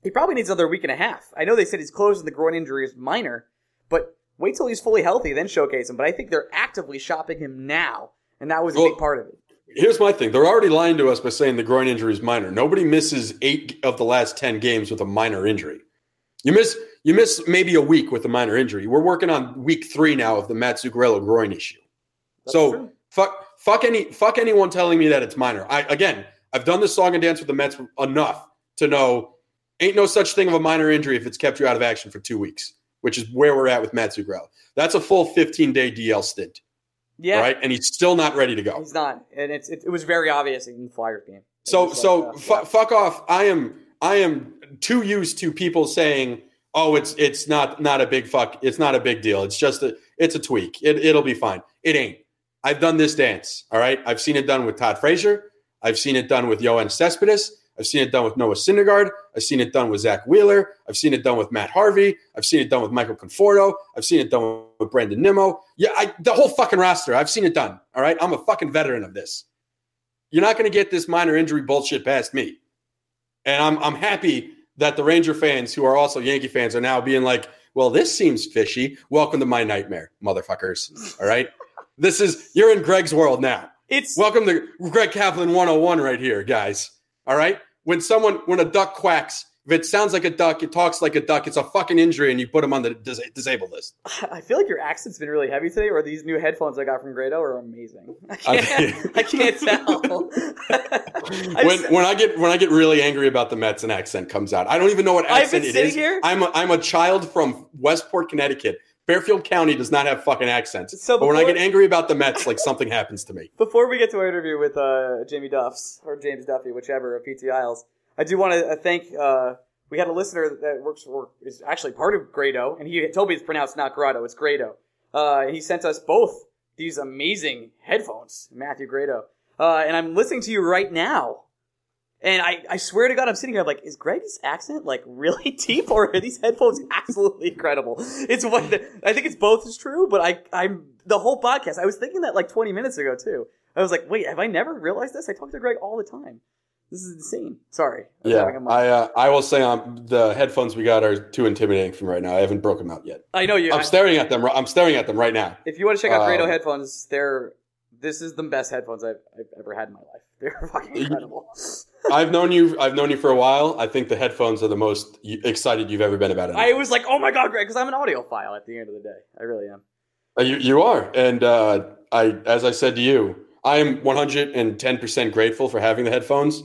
B: He probably needs another week and a half. I know they said he's closed and the groin injury is minor, but wait till he's fully healthy, then showcase him. But I think they're actively shopping him now, and that was a big part of it.
C: Here's my thing. They're already lying to us by saying the groin injury is minor. Nobody misses 8 of the last 10 games with a minor injury. You miss you miss maybe a week with a minor injury. We're working on week 3 now of the Matt Zuccarello groin issue.
B: That's
C: so
B: true.
C: fuck fuck any fuck anyone telling me that it's minor. I again, I've done this song and dance with the Mets enough to know ain't no such thing of a minor injury if it's kept you out of action for 2 weeks, which is where we're at with Matt Zuccarello. That's a full 15-day DL stint,
B: Yeah,
C: right? And he's still not ready to go.
B: he's not, and it's it, it was very obvious in the Flyers game.
C: So so
B: like, uh,
C: fu-
B: yeah.
C: fuck off. I am I am too used to people saying, "Oh, it's it's not not a big fuck. It's not a big deal. It's just a it's a tweak. It it'll be fine." It ain't. I've done this dance. All right. I've seen it done with Todd Frazier. I've seen it done with Johan Cespedes. I've seen it done with Noah Syndergaard. I've seen it done with Zack Wheeler. I've seen it done with Matt Harvey. I've seen it done with Michael Conforto. I've seen it done with Brandon Nimmo. Yeah, I, the whole fucking roster. I've seen it done. All right. I'm a fucking veteran of this. You're not going to get this minor injury bullshit past me. And I'm I'm happy that the Ranger fans who are also Yankee fans are now being like, well, this seems fishy. Welcome to my nightmare, motherfuckers. All right. <laughs> this is you're in Greg's world now.
B: it's
C: Welcome to Greg Kaplan 101 right here, guys. All right. When someone when a duck quacks, if it sounds like a duck, it talks like a duck, it's a fucking injury, and you put him on the dis- disabled list.
B: I feel like your accent's been really heavy today, or these new headphones I got from Grado are amazing. <laughs> I can't, I can't tell. I <laughs> <laughs>
C: when
B: just-
C: when I get when I get really angry about the Mets, an accent comes out. I don't even know what accent it is.
B: here-
C: I'm a, I'm a child from Westport, Connecticut. Fairfield County does not have fucking accents.
B: So
C: but when I get angry about the Mets, like something happens to me.
B: Before we get to our interview with uh, Jamie Duffs or James Duffy, whichever of PT Isles, I do want to thank. Uh, we had a listener that works for is actually part of Grado, and he told me it's pronounced not Grado, it's Grado. Uh, he sent us both these amazing headphones, Matthew Grado. Uh, and I'm listening to you right now. And I, I swear to God, I'm sitting here I'm like, is Greg's accent like <laughs> really deep, or are these headphones absolutely incredible? It's what I think it's both is true, but I I'm the whole podcast. I was thinking that like 20 minutes ago too. I was like, wait, have I never realized this? I talk to Greg all the time. This is insane. Sorry. I
C: Yeah,
B: having a moment.
C: I uh, I will say um, the headphones we got are too intimidating for me right now. I haven't broken them out yet.
B: I know you.
C: I'm
B: I-
C: staring at them. I'm staring at them right now.
B: if you want to check out Grado
C: Um,
B: headphones, they're this is the best headphones I've, I've ever had in my life. <laughs> They're fucking incredible.
C: I've known you. I've known you for a while. I think the headphones are the most excited you've ever been about it.
B: I was like, oh my god, Greg, because I'm an audiophile at the end of the day. I really am.
C: Uh, You, you are, and uh, I, as I said to you, I am 110 percent grateful for having the headphones,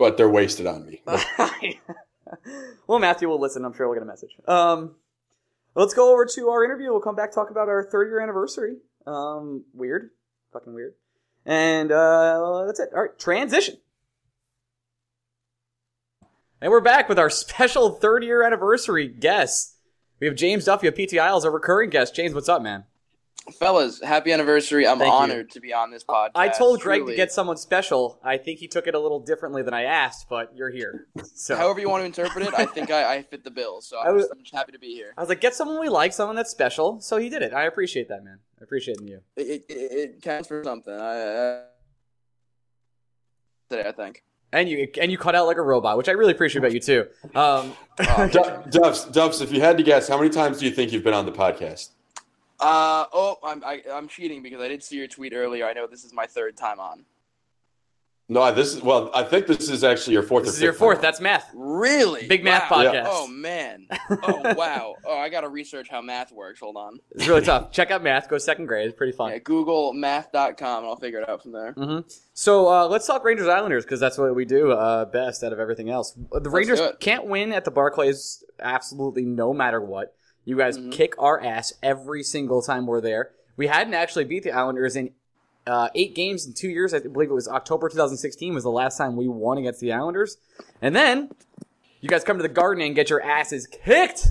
C: but they're wasted on me. <laughs>
B: well, Matthew will listen. I'm sure we'll get a message. Um, let's go over to our interview. We'll come back talk about our third year anniversary. Um, weird, fucking weird. And uh, that's it. All right, transition. And we're back with our special third year anniversary guest. We have James Duffy of PT Isles, a recurring guest. James, what's up, man?
D: Fellas, happy anniversary. I'm
B: Thank you.
D: honored to be on this podcast.
B: I told Greg
D: truly.
B: to get someone special. I think he took it a little differently than I asked, but you're here. So
D: However you want to interpret it, I think I, I fit the bill. So <laughs>
B: I
D: I'm,
B: was-
D: just, I'm just happy to be here.
B: I was like, get someone we like, someone that's special. So he did it. I appreciate that, man. I appreciate you.
D: It, it, it it counts for something. I, I, today, I think.
B: And you and you cut out like a robot, which I really appreciate about you too. Um, <laughs>
D: Oh,
C: Du- Dubs, Dubs, if you had to guess, how many times do you think you've been on the podcast?
D: Uh oh, I'm I, I'm cheating because I did see your tweet earlier. I know this is my third time on.
C: No, this is well. I think this is actually your fourth.
B: this
C: or
B: is your fourth.
C: time.
B: That's math.
D: Really?
B: Big math
D: Wow.
B: podcast.
D: Oh man. Oh <laughs> wow. Oh, I gotta research how math works. Hold on.
B: It's really tough. Check out math. Go second grade. It's pretty fun.
D: Yeah, Google math.com and I'll figure it out from there.
B: hmm So uh, let's talk Rangers Islanders because that's what we do uh, best out of everything else. The Rangers can't win at the Barclays absolutely no matter what. You guys
D: Mhm.
B: kick our ass every single time we're there. We hadn't actually beat the Islanders in uh, eight games in two years. I believe it was October 2016 was the last time we won against the Islanders. And then you guys come to the Garden and get your asses kicked.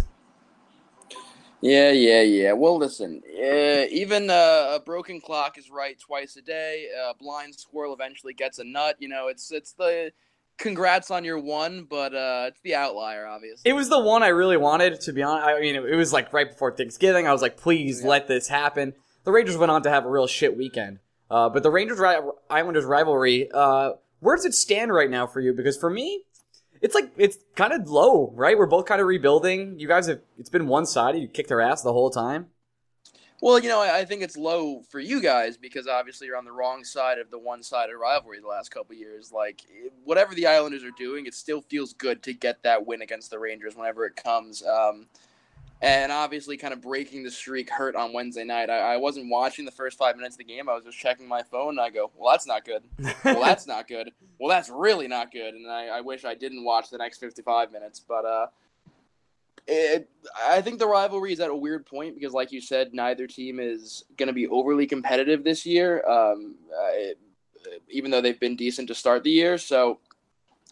D: Yeah, yeah, yeah. Well, listen. Uh, even uh, a broken clock is right twice a day. A blind squirrel eventually gets a nut. You know, it's it's the congrats on your one, but uh, it's the outlier, obviously.
B: It was the one I really wanted, to be honest. I mean, it, was like right before Thanksgiving. I was like, please
D: Yeah.
B: let this happen. The Rangers went on to have a real shit weekend. Uh, but the Rangers Islanders rivalry, uh, where does it stand right now for you? Because for me, it's like, it's kind of low, right? We're both kind of rebuilding. You guys have, it's been one sided. You kicked our ass the whole time.
D: Well, you know, I, I think it's low for you guys because obviously you're on the wrong side of the one-sided rivalry the last couple years. Like whatever the Islanders are doing, it still feels good to get that win against the Rangers whenever it comes. Um, and obviously, kind of breaking the streak hurt on Wednesday night. I, I wasn't watching the first five minutes of the game. I was just checking my phone, and I go, "Well, that's not good. Well, that's <laughs> not good. Well, that's really not good." And I, I wish I didn't watch the next 55 minutes, but uh, it, I think the rivalry is at a weird point because, like you said, neither team is going to be overly competitive this year. Um, even though they've been decent to start the year, so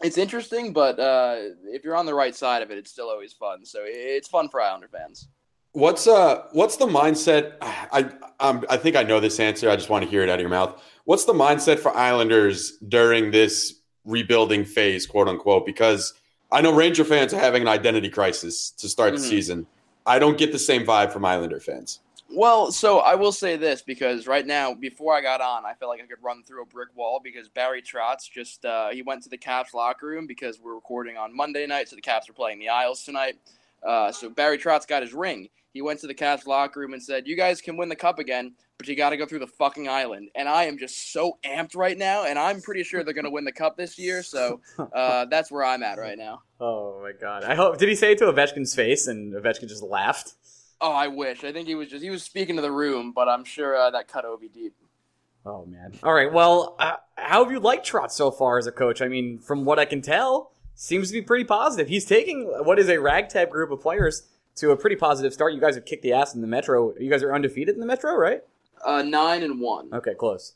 D: it's interesting. But uh, if you're on the right side of it, it's still always fun. So it's fun for Islander fans.
C: What's uh what's the mindset? I um, I think I know this answer. I just want to hear it out of your mouth. What's the mindset for Islanders during this rebuilding phase, quote unquote? Because I know Ranger fans are having an identity crisis to start the
D: Mhm.
C: season. I don't get the same vibe from Islander fans.
D: Well, so I will say this because right now, before I got on, I felt like I could run through a brick wall because Barry Trotz just uh, he went to the Caps locker room because we're recording on Monday night, so the Caps are playing the Isles tonight. Uh, so Barry Trotz got his ring. He went to the Caps locker room and said, "You guys can win the cup again, but you got to go through the fucking island." And I am just so amped right now, and I'm pretty sure they're going to win the cup this year. So uh, <laughs> that's where I'm at right now.
B: Oh my god! I hope. Did he say it to Ovechkin's face and Ovechkin just laughed?
D: Oh, I wish. I think he was just he was speaking to the room, but I'm sure uh, that cut Ovi deep.
B: Oh man! All right. Well, uh, how have you liked Trotz so far as a coach? I mean, from what I can tell, seems to be pretty positive. He's taking what is a ragtag group of players to a pretty positive start. You guys have kicked the ass in the Metro. You guys are undefeated in the Metro, right?
D: Uh, nine and one.
B: Okay, close.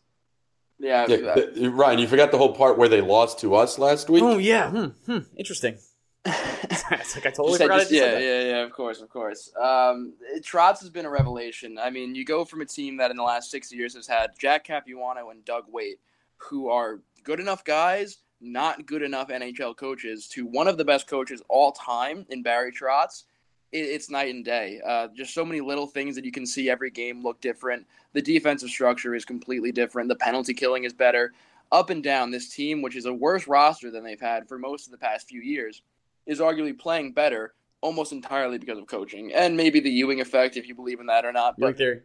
D: Yeah,
C: Yeah, th- Ryan, you forgot the whole part where they lost to us last week.
B: Oh yeah. Hmm. hmm. Interesting. <laughs> it's like I totally
D: You said
B: forgot.
D: just-
B: I
D: yeah, yeah, yeah. Of course, of course. Um, Trotz has been a revelation. I mean, you go from a team that in the last six years has had Jack Capuano and Doug Weight, who are good enough guys, not good enough NHL coaches, to one of the best coaches all time in Barry Trotz. It, it's night and day. Uh, just so many little things that you can see every game look different. The defensive structure is completely different. The penalty killing is better. Up and down, this team, which is a worse roster than they've had for most of the past few years, is arguably playing better almost entirely because of coaching and maybe the Ewing effect, if you believe in that or not.
B: Ewing theory.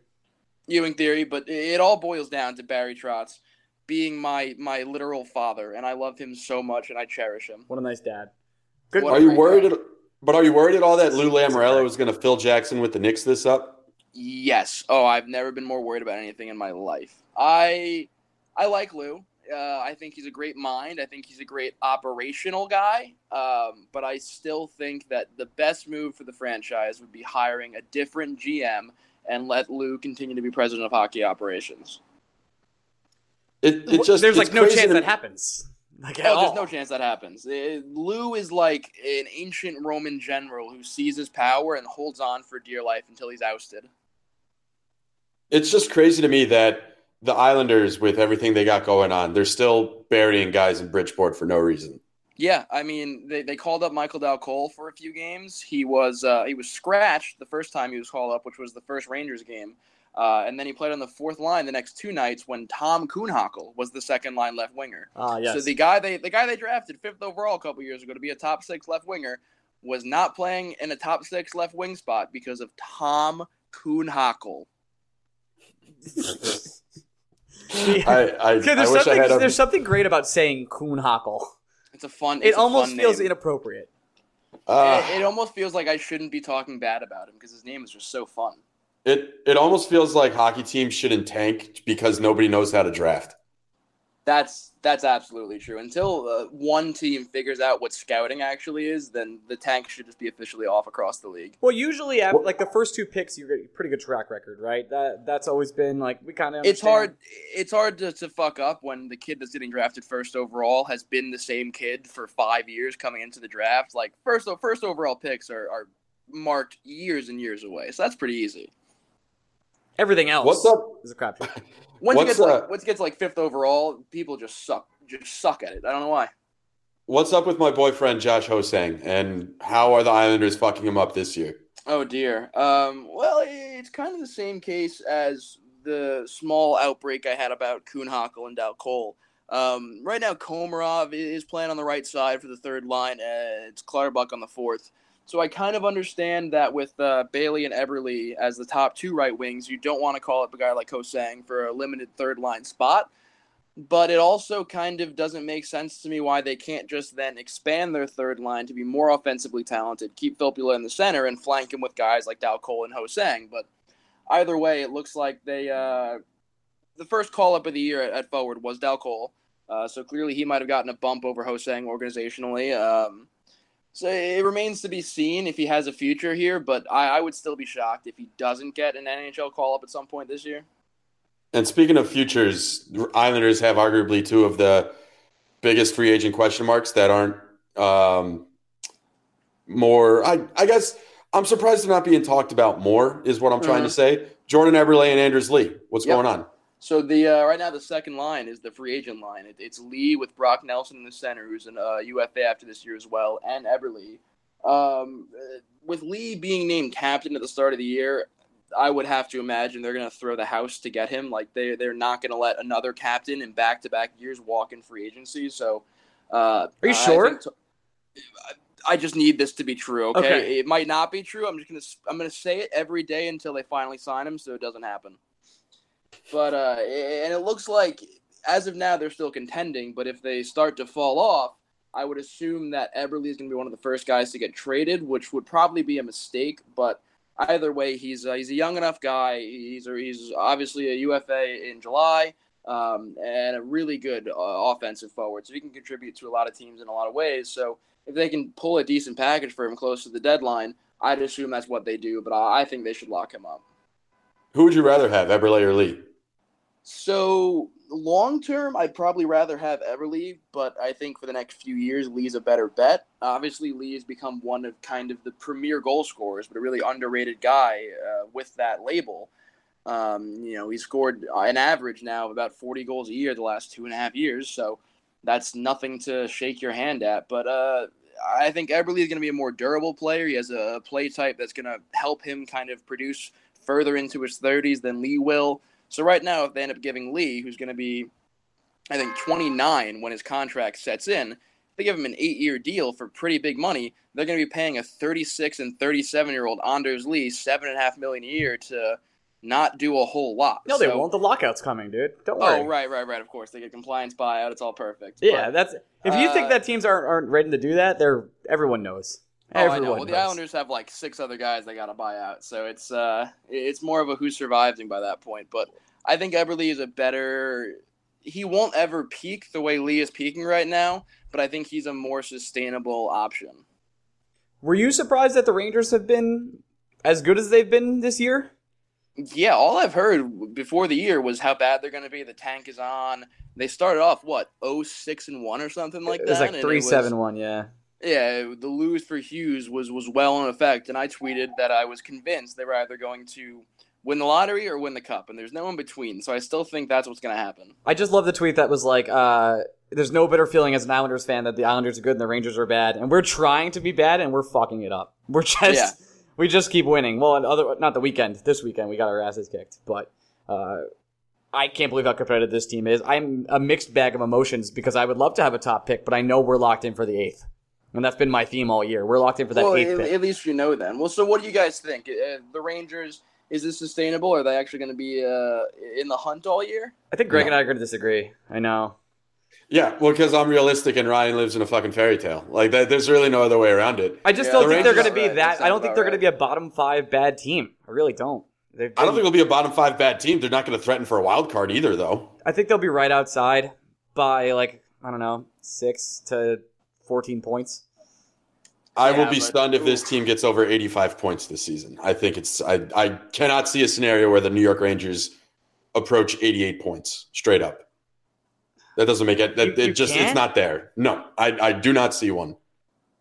D: Ewing theory, but it all boils down to Barry Trotz being my my literal father, and I love him so much, and I cherish him.
B: What a nice dad. Good.
D: What
C: Are you
D: great
C: worried?
D: guy.
C: At, but are you worried at all that Lou Lamoriello is going to Phil Jackson with the Knicks this up?
D: Yes. Oh, I've never been more worried about anything in my life. I I like Lou. Uh, I think he's a great mind. I think he's a great operational guy. Um, but I still think that the best move for the franchise would be hiring a different GM and let Lou continue to be president of hockey operations.
C: It, it just
B: There's like no chance
C: to-
B: that happens. Like at
D: Oh, there's no chance that happens. Uh, Lou is like an ancient Roman general who seizes power and holds on for dear life until he's ousted.
C: It's just crazy to me that the Islanders, with everything they got going on, they're still burying guys in Bridgeport for no reason.
D: Yeah, I mean they, they called up Michael Dal Colle for a few games. He was uh, he was scratched the first time he was called up, which was the first Rangers game, uh, and then he played on the fourth line the next two nights when Tom Kuhnhackl was the second line left winger.
B: Ah, yes.
D: So the guy they the guy they drafted fifth overall a couple years ago to be a top six left winger was not playing in a top six left wing spot because of Tom Kuhnhackl. <laughs>
C: I, I,
B: Okay,
C: I
B: there's
C: wish I
B: something
C: had a,
B: something great about saying Kuhnhackl.
D: It's a fun.
B: It
D: it's a
B: almost
D: fun
B: feels
D: name.
B: inappropriate.
C: uh,
D: it, it almost feels like I shouldn't be talking bad about him because his name is just so fun.
C: It it almost feels like hockey teams shouldn't tank because nobody knows how to draft.
D: That's that's absolutely true. Until uh, one team figures out what scouting actually is, then the tank should just be officially off across the league.
B: Well, usually, after, like the first two picks, you get a pretty good track record, right? That that's always been like we kind of.
D: It's hard. It's hard to, to fuck up when the kid that's getting drafted first overall has been the same kid for five years coming into the draft. Like first first overall picks are, are marked years and years away, so that's pretty easy.
B: Everything else.
C: What's up?
B: Is a crap. <laughs>
D: Once
C: What's,
D: it gets like
C: uh,
D: once it gets like fifth overall, people just suck, just suck at it. I don't know why.
C: What's up with my boyfriend Josh Ho-Sang, and how are the Islanders fucking him up this year?
D: Oh dear. Um, well, it's kind of the same case as the small outbreak I had about Kuhnhackl and Dal Colle. Um, right now, Komarov is playing on the right side for the third line. Uh, it's Clutterbuck on the fourth. So I kind of understand that with uh, Bailey and Eberle as the top two right wings, you don't want to call up a guy like Ho-Sang for a limited third line spot. But it also kind of doesn't make sense to me why they can't just then expand their third line to be more offensively talented, keep Filppula in the center, and flank him with guys like Dal Colle and Ho-Sang. But either way, it looks like they uh, the first call up of the year at, at forward was Dal Colle. Uh, so clearly he might have gotten a bump over Ho-Sang organizationally. Um, so it remains to be seen if he has a future here, but I, I would still be shocked if he doesn't get an NHL call up at some point this year.
C: And speaking of futures, Islanders have arguably two of the biggest free agent question marks that aren't um, more. I, I guess I'm surprised they're not being talked about more. Is what I'm trying to say. Jordan Eberle and Anders Lee. What's
D: Yep.
C: going on?
D: So the uh, right now the second line is the free agent line. It, it's Lee with Brock Nelson in the center, who's an uh, UFA after this year as well, and Eberle. Um, with Lee being named captain at the start of the year, I would have to imagine they're going to throw the house to get him. Like they they're not going to let another captain in back to back years walk in free agency. So, uh,
B: Are you
D: I
B: sure?
D: think t- I just need this to be true. Okay?
B: Okay.
D: it might not be true. I'm just gonna I'm gonna say it every day until they finally sign him, so it doesn't happen. But uh, and it looks like as of now they're still contending. But if they start to fall off, I would assume that Eberle is going to be one of the first guys to get traded, which would probably be a mistake. But either way, he's uh, he's a young enough guy. He's he's obviously a UFA in July. Um, and a really good uh, offensive forward, so he can contribute to a lot of teams in a lot of ways. So if they can pull a decent package for him close to the deadline, I'd assume that's what they do. But I, I think they should lock him up.
C: Who would you rather have, Eberle or Lee?
D: So long term, I'd probably rather have Eberle, but I think for the next few years, Lee's a better bet. Obviously, Lee has become one of kind of the premier goal scorers, but a really underrated guy uh, with that label. Um, you know, he scored an average now of about 40 goals a year the last two and a half years, so that's nothing to shake your hand at. But uh, I think Eberle is going to be a more durable player. He has a play type that's going to help him kind of produce further into his 30s than Lee will. So right now, if they end up giving Lee, who's going to be, I think, 29 when his contract sets in, if they give him an eight-year deal for pretty big money, they're going to be paying a 36 and 37-year-old Anders Lee seven and a half million a year to not do a whole lot.
B: No, they
D: So-
B: won't. The lockout's coming, dude. Don't worry.
D: Oh, right, right, right. Of course, they get compliance buyout. It's all perfect.
B: Yeah,
D: But-
B: that's if you think
D: uh,
B: that teams aren't aren't ready to do that, they're everyone knows.
D: Oh, I know. Well, the. Islanders have like six other guys they got to buy out, so it's uh, it's more of a who surviving by that point. But I think Eberle is a better. He won't ever peak the way Lee is peaking right now, but I think he's a more sustainable option.
B: Were you surprised that the Rangers have been as good as they've been this year?
D: Yeah, all I've heard before the year was how bad they're going to be. The tank is on. They started off what 06 and one or something like
B: it
D: that.
B: was like three
D: it was-
B: seven one. Yeah.
D: Yeah, the lose for Hughes was was well in effect, and I tweeted that I was convinced they were either going to win the lottery or win the cup, and there's no in between. So I still think that's what's going to happen.
B: I just love the tweet that was like, uh, "There's no better feeling as an Islanders fan that the Islanders are good and the Rangers are bad, and we're trying to be bad and we're fucking it up. We're just
D: Yeah.
B: we just keep winning. Well, other not the weekend. This weekend we got our asses kicked, but uh, I can't believe how competitive this team is. I'm a mixed bag of emotions because I would love to have a top pick, but I know we're locked in for the eighth, and that's been my theme all year. We're locked in for that
D: well,
B: eighth
D: at,
B: pick.
D: at least you know then. Well, so what do you guys think? Uh, the Rangers is this sustainable? Are they actually going to be uh, in the hunt all year?
B: I think Greg
C: No.
B: and I are going to disagree. I know.
C: Yeah, well, because I'm realistic and Ryan lives in a fucking fairy tale. Like, that, there's really no other way around it.
B: I just
D: Yeah,
B: don't
C: the
B: think they're going to be
D: Right,
B: that.
D: that
B: I don't think they're going to be a bottom five bad team. I really don't. They've
C: I don't think it'll be a bottom five bad team. They're not going to threaten for a wild card either, though.
B: I think they'll be right outside by like I don't know six to fourteen points.
C: I
D: Yeah,
C: will be
D: but-
C: stunned if this team gets over 85 points this season. I think it's. I, I cannot see a scenario where the New York Rangers approach 88 points straight up. That doesn't make it. That,
B: You- you
C: it just.
B: can't?
C: It's not there. No, I, I do not see one.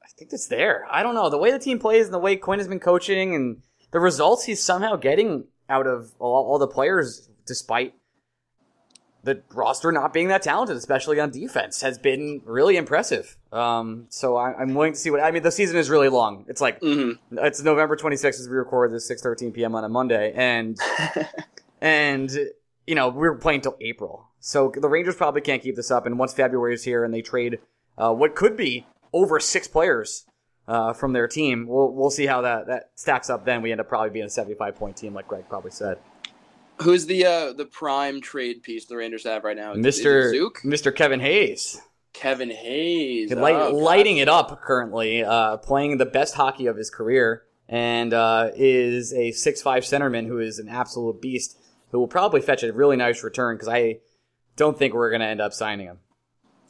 B: I think it's there. I don't know the way the team plays and the way Quinn has been coaching and the results he's somehow getting out of all, all the players, despite the roster not being that talented, especially on defense, has been really impressive. Um, so I, I'm willing to see what. I mean, the season is really long. It's like
D: Mm-hmm.
B: it's November 26th as we record this 6:13 p.m. on a Monday, and <laughs> and you know we're playing till April, so the Rangers probably can't keep this up. And once February is here and they trade uh, what could be over six players uh, from their team, we'll we'll see how that that stacks up. Then we end up probably being a 75 point team, like Greg probably said.
D: Who's the uh, the prime trade piece the Rangers have right now? Is- is
B: Mister
D: Zook,
B: Mister Kevin Hayes,
D: Kevin Hayes,
B: light,
D: Oh,
B: lighting it up currently, uh, playing the best hockey of his career, and uh, is a six-five centerman who is an absolute beast. Who will probably fetch a really nice return because I don't think we're going to end up signing him.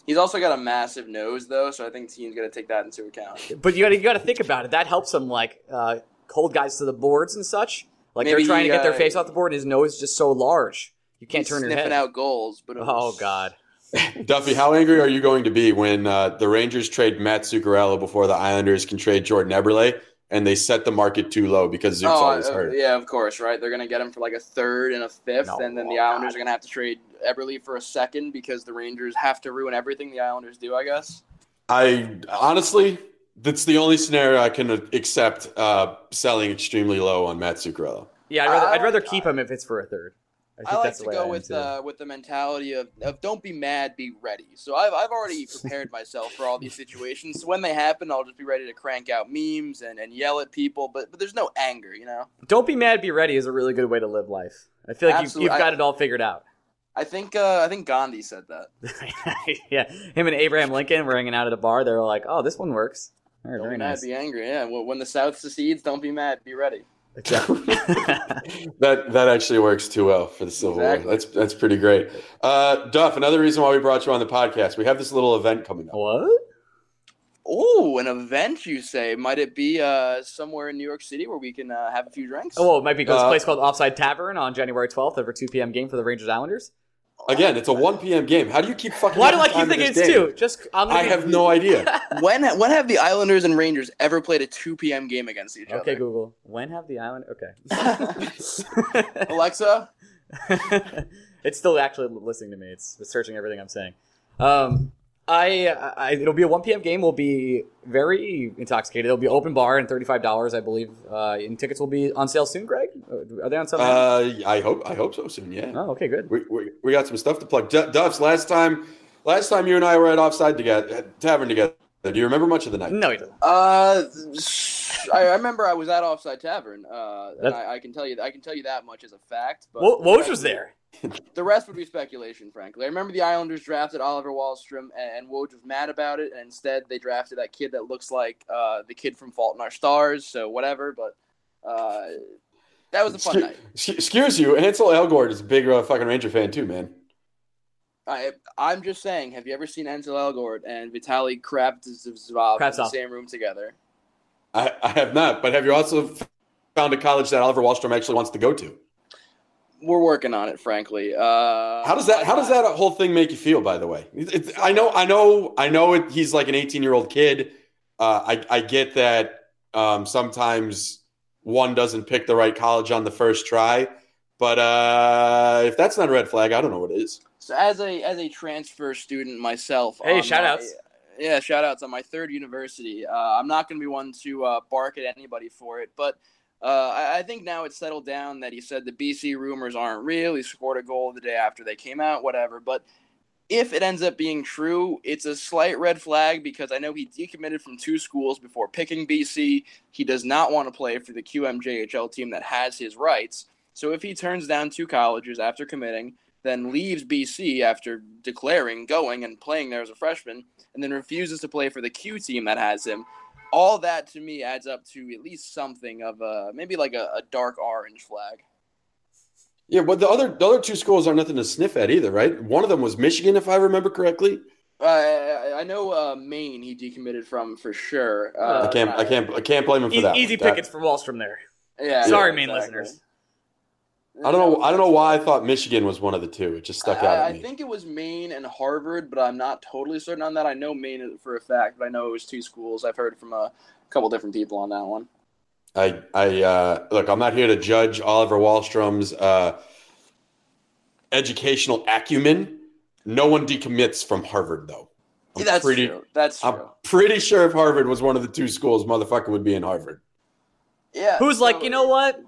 D: He's also got a massive nose though, so I think teams got to take that into account.
B: But you got to you got to think about it. That helps him like uh, hold guys to the boards and such. Like
D: Maybe
B: they're trying
D: he,
B: to get their
D: uh,
B: face off the board. and His nose is just so large, you can't
D: He's
B: turn your
D: sniffing
B: head.
D: out goals, but
B: Oh God. <laughs>
C: Duffy, how angry are you going to be when uh, the Rangers trade Matt Zuccarello before the Islanders can trade Jordan Eberle, and they set the market too low because Zook's
D: Oh,
C: always
D: uh,
C: hurt?
D: yeah, of course, right? They're gonna get him for like a third and a fifth,
B: No.
D: and then the Islanders are gonna have to trade Eberle for a second because the Rangers have to ruin everything the Islanders do. I guess.
C: I honestly, that's the only scenario I can accept uh, selling extremely low on Matt Zuccarello.
B: Yeah, I'd rather,
D: I
B: I'd rather keep him if it's for a third. I think
D: I like
B: that's
D: to
B: the way
D: go
B: am,
D: with uh, with the mentality of, of don't be mad, be ready. So I've, I've already <laughs> prepared myself for all these situations. So when they happen, I'll just be ready to crank out memes and, and yell at people. But but there's no anger, you know.
B: Don't be mad, be ready is a really good way to live life. I feel like you've,
D: Absolutely.
B: you've got it all figured out.
D: I think uh, I think Gandhi said that. <laughs>
B: yeah, him and Abraham Lincoln were hanging out at a bar. They were like, "Oh, this one works." All right,
D: Don't
B: very
D: be mad,
B: nice.
D: be angry. Yeah. Well, when the South secedes, don't be mad, be ready.
B: Exactly. <laughs> <laughs>
C: That that actually works too well for the Civil
D: Exactly.
C: War. That's that's pretty great. Uh, Duff, another reason why we brought you on the podcast, we have this little event coming up.
B: what?
D: Oh, an event you say? Might it be uh, somewhere in New York City where we can uh, have a few drinks?
B: Oh, well, it might be this
C: Uh,
B: place called Offside Tavern on January 12th over 2 p.m. game for the Rangers Islanders.
C: Again, it's a 1 p.m. game. How do you keep fucking?
B: Why do I keep thinking it's two? Just I'm
C: I have no idea. <laughs>
D: when when have the Islanders and Rangers ever played a 2 p.m. game against each other? Okay.
B: Google. When have the island? Okay. <laughs> <laughs>
D: Alexa,
B: it's still actually listening to me. It's, it's searching everything I'm saying. Um, I, I it'll be a 1 p.m. game. We'll be very intoxicated. It'll be open bar and thirty five dollars, I believe. Uh, and tickets will be on sale soon. Greg, Uh, are they on sale?
C: Uh, I hope I hope so soon. Yeah,
B: oh, okay, good.
C: we, we, we got some stuff to plug. Du- Duffs, last time last time you and I were at Offside together, Tavern together. Do you remember much of the night?
B: No, he doesn't.
D: uh, I I remember I was at Offside Tavern. Uh, and I, I can tell you I can tell you that much as a fact. But
B: Wo- Woj was there.
D: The rest would be speculation, frankly. I remember the Islanders drafted Oliver Wahlstrom, and, and Woj was mad about it, and instead they drafted that kid that looks like uh, the kid from Fault in Our Stars. So whatever, but uh, that was a fun
C: Excu-
D: night.
C: Excuse you, Ansel Elgort is a big uh, fucking Ranger fan too, man.
D: I, I'm just saying, have you ever seen Ansel Elgort and Vitali Kravtsov in the same room together?
C: I, I have not, but have you also found a college that Oliver Wahlstrom actually wants to go to?
D: We're working on it, frankly. Uh,
C: How does that How does that whole thing make you feel? By the way, it's- I know, I know, I know. It, he's like an 18 year old kid. Uh, I I get that um, sometimes one doesn't pick the right college on the first try, But uh, if that's not a red flag, I don't know what is.
D: So as a as a transfer student myself,
B: Hey,
D: on
B: shout
D: my-
B: outs.
D: Yeah, shout outs on my third university. Uh, I'm not going to be one to uh, bark at anybody for it, but uh, I, I think now it's settled down that he said the BC rumors aren't real. He scored a goal the day after they came out, whatever. But if it ends up being true, it's a slight red flag because I know he decommitted from two schools before picking BC. He does not want to play for the QMJHL team that has his rights. So if he turns down two colleges after committing, then leaves BC after declaring going and playing there as a freshman, and then refuses to play for the Q team that has him. All that to me adds up to at least something of a maybe like a, a dark orange flag.
C: Yeah, but the other the other two schools are nothing to sniff at either, right? One of them was Michigan, if I remember correctly.
D: Uh, I, I know uh, Maine he decommitted from for sure. Uh,
C: I can't I can't I can't blame him for
B: E-
C: that.
B: easy
C: That-
B: pickets for Wahlstrom there.
D: Yeah,
B: Sorry,
D: yeah,
B: Maine
D: exactly.
B: listeners.
C: I don't know I don't know why I thought Michigan was one of the two. It just stuck out
D: I,
C: at
D: I think it was Maine and Harvard, but I'm not totally certain on that. I know Maine for a fact, but I know it was two schools. I've heard from a couple different people on that one.
C: I I uh, look. I'm not here to judge Oliver Wahlstrom's uh, educational acumen. No one decommits from Harvard, though. I'm
D: That's
C: pretty.
D: true. That's true.
C: I'm pretty sure if Harvard was one of the two schools, motherfucker would be in Harvard.
D: yeah.
B: Who's like, you know what?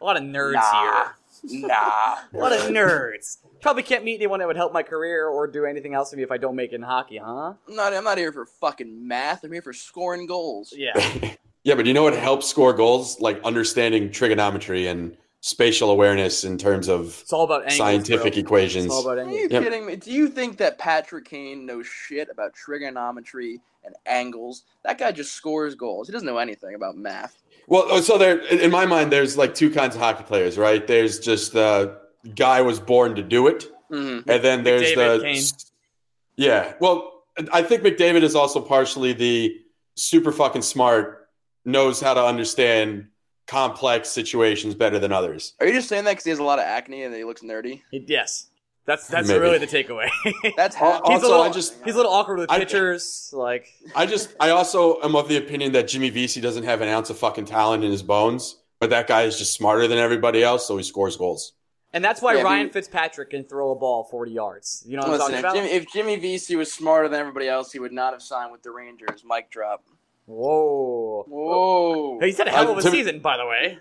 B: A lot of nerds
D: Nah.
B: here.
D: Nah.
B: What a lot of nerds. Probably can't meet anyone that would help my career or do anything else for me if I don't make it in hockey, huh?
D: I'm not. I'm not here for fucking math. I'm here for scoring goals.
B: Yeah. <laughs>
C: Yeah, but you know what helps score goals? Like understanding trigonometry and spatial awareness in terms of
B: It's all about angles,
C: scientific
B: bro.
C: equations.
B: It's all about
D: Are you
C: Yep.
D: kidding me? Do you think that Patrick Kane knows shit about trigonometry and angles? That guy just scores goals. He doesn't know anything about math.
C: Well, so there, in my mind, there's like two kinds of hockey players, right? There's just the guy was born to do it,
D: Mm-hmm.
C: and then there's
B: McDavid,
C: the
B: Kane.
C: yeah. Well, I think McDavid is also partially the super fucking smart, knows how to understand complex situations better than others.
D: Are you just saying that because he has a lot of acne and he looks nerdy?
B: Yes. That's that's
C: Maybe.
B: really the takeaway.
D: That's <laughs>
C: Al-
D: half-
B: he's
C: also,
B: a little,
C: I just-
B: he's a little awkward with
C: I-
B: pitchers. like
C: I just, I also am of the opinion that Jimmy Vesey doesn't have an ounce of fucking talent in his bones, but that guy is just smarter than everybody else, so he scores goals.
B: And that's why
D: Yeah,
B: Ryan
D: he-
B: Fitzpatrick can throw a ball 40 yards. You know what
D: Listen,
B: I'm
D: if
B: talking about?
D: Jimmy, if Jimmy Vesey was smarter than everybody else, he would not have signed with the Rangers. Mic drop.
B: Whoa.
D: Whoa.
B: He's had a hell of
C: Uh,
B: a
C: to-
B: season, by the way.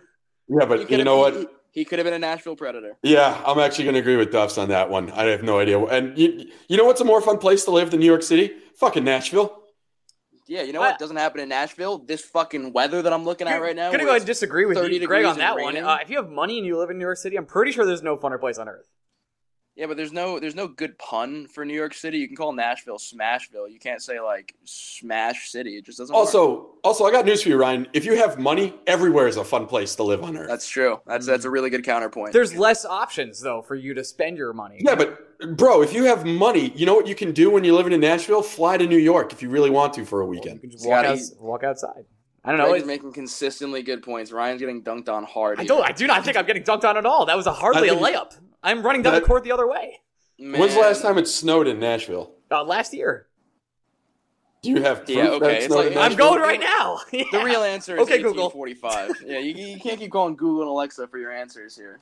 C: Yeah, but
D: could've-
C: you know what?
D: He, he could have been a Nashville Predator.
C: Yeah, I'm actually going to agree with Duffs on that one. I have no idea. And you, you know what's a more fun place to live than New York City? Fucking Nashville.
D: Yeah, you know
B: I-
D: what doesn't happen in Nashville? This fucking weather that I'm looking at right now.
B: I'm gonna go ahead and disagree with you, Greg, on that one. Uh, if you have money and you live in New York City, I'm pretty sure there's no funner place on earth.
D: Yeah, but there's no there's no good pun for New York City. You can call Nashville Smashville. You can't say like Smash City. It just doesn't. work.
C: Also, also, I got news for you, Ryan. If you have money, everywhere is a fun place to live on Earth.
D: that's true. That's that's a mm. really good counterpoint.
B: There's less options though for you to spend your money.
C: yeah, but bro, if you have money, you know what you can do when you're living in Nashville? Fly to New York if you really want to for a
B: you
C: weekend.
B: can just walk, out, walk outside. I don't know.
D: Greg's
B: it-
D: making consistently good points. Ryan's getting dunked on hard.
B: I
D: here.
B: don't. I do not think I'm getting dunked on at all. That was a hardly
C: I
B: a
C: think-
B: layup. I'm running down
C: That-
B: the court the other way.
C: When's the last time it snowed in Nashville?
B: Uh, last year.
C: Do you have proof
D: Yeah,
C: that
D: okay,
C: it snowed
D: like-
C: in
B: I'm going right now. <laughs>
D: The real answer is
B: Okay, Google.
D: 1845. yeah, you, you can't keep calling Google and Alexa for your answers here.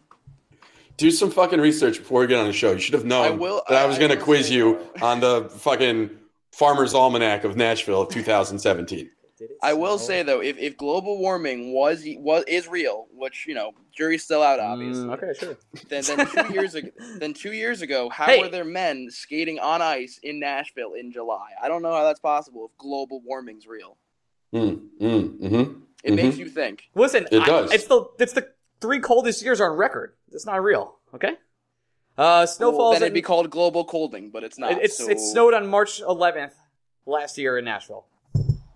C: Do some fucking research before we get on the show. You should have known
D: I will-
C: that I,
D: I-
C: was going to quiz you on the fucking Farmer's Almanac of Nashville of 2017.
B: Did it
D: I will
B: snow?
D: say though, if, if global warming was was is real, which you know, jury's still out, obviously.
B: Mm, okay, sure.
D: Then, then <laughs> two years ago, then two years ago, how
B: Hey.
D: were there men skating on ice in Nashville in July? I don't know how that's possible if global warming's real.
C: Mm, mm, mm-hmm.
D: It makes you think.
B: Listen,
C: It
B: I-
C: does.
B: it's the it's the three coldest years on record. It's not real. Okay. Uh,
D: Well,
B: snowfalls.
D: then it'd be called global colding, but it's not.
B: it- it's
D: so-
B: it snowed on March 11th last year in Nashville.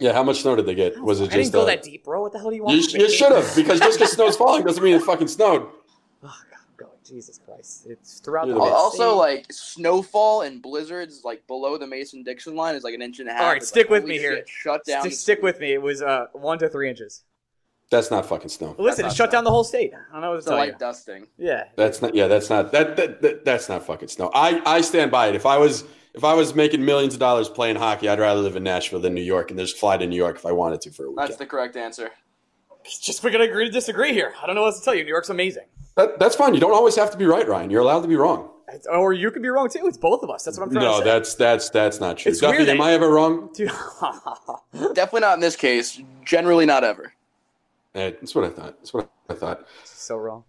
C: Yeah, how much snow did they get? Was it
B: I didn't
C: just
B: go
C: uh,
B: that deep, bro. What the hell do you want?
C: You,
B: from me?
C: you should have because just because snow's falling doesn't mean it fucking snowed. <laughs>
B: Oh, God, going. Jesus Christ! It's throughout
C: You're
B: the
C: the
B: whole
D: Also,
B: state.
D: like snowfall and blizzards, like below the Mason Dixon line, is like an inch and a half.
B: All right,
D: It's
B: stick
D: like,
B: with me here.
D: shut down.
B: stick, stick with me. It was uh one to three inches.
C: That's not fucking snow.
B: Listen, it shut
D: snow.
B: down the whole state. I don't know what to
D: It's a
B: tell
D: light
B: you.
D: dusting.
B: Yeah.
C: That's not. Yeah, that's not. That, that, that that's not fucking snow. I I stand by it. If I was if I was making millions of dollars playing hockey, I'd rather live in Nashville than New York, and just fly to New York if I wanted to for a weekend.
D: That's the correct answer.
B: It's just we're gonna agree to disagree here. I don't know what else to tell you. New York's amazing.
C: That, that's fine. You don't always have to be right, Ryan. You're allowed to be wrong.
B: It's- Or you could be wrong too. It's both of us. That's what I'm trying
C: No,
B: to say.
C: that's that's that's not true.
B: It's
C: Duffy,
B: weird that-
C: am I ever wrong? <laughs>
B: Dude.
D: Definitely not in this case. Generally not ever.
C: Eh, That's what I thought. That's what I thought.
B: so wrong.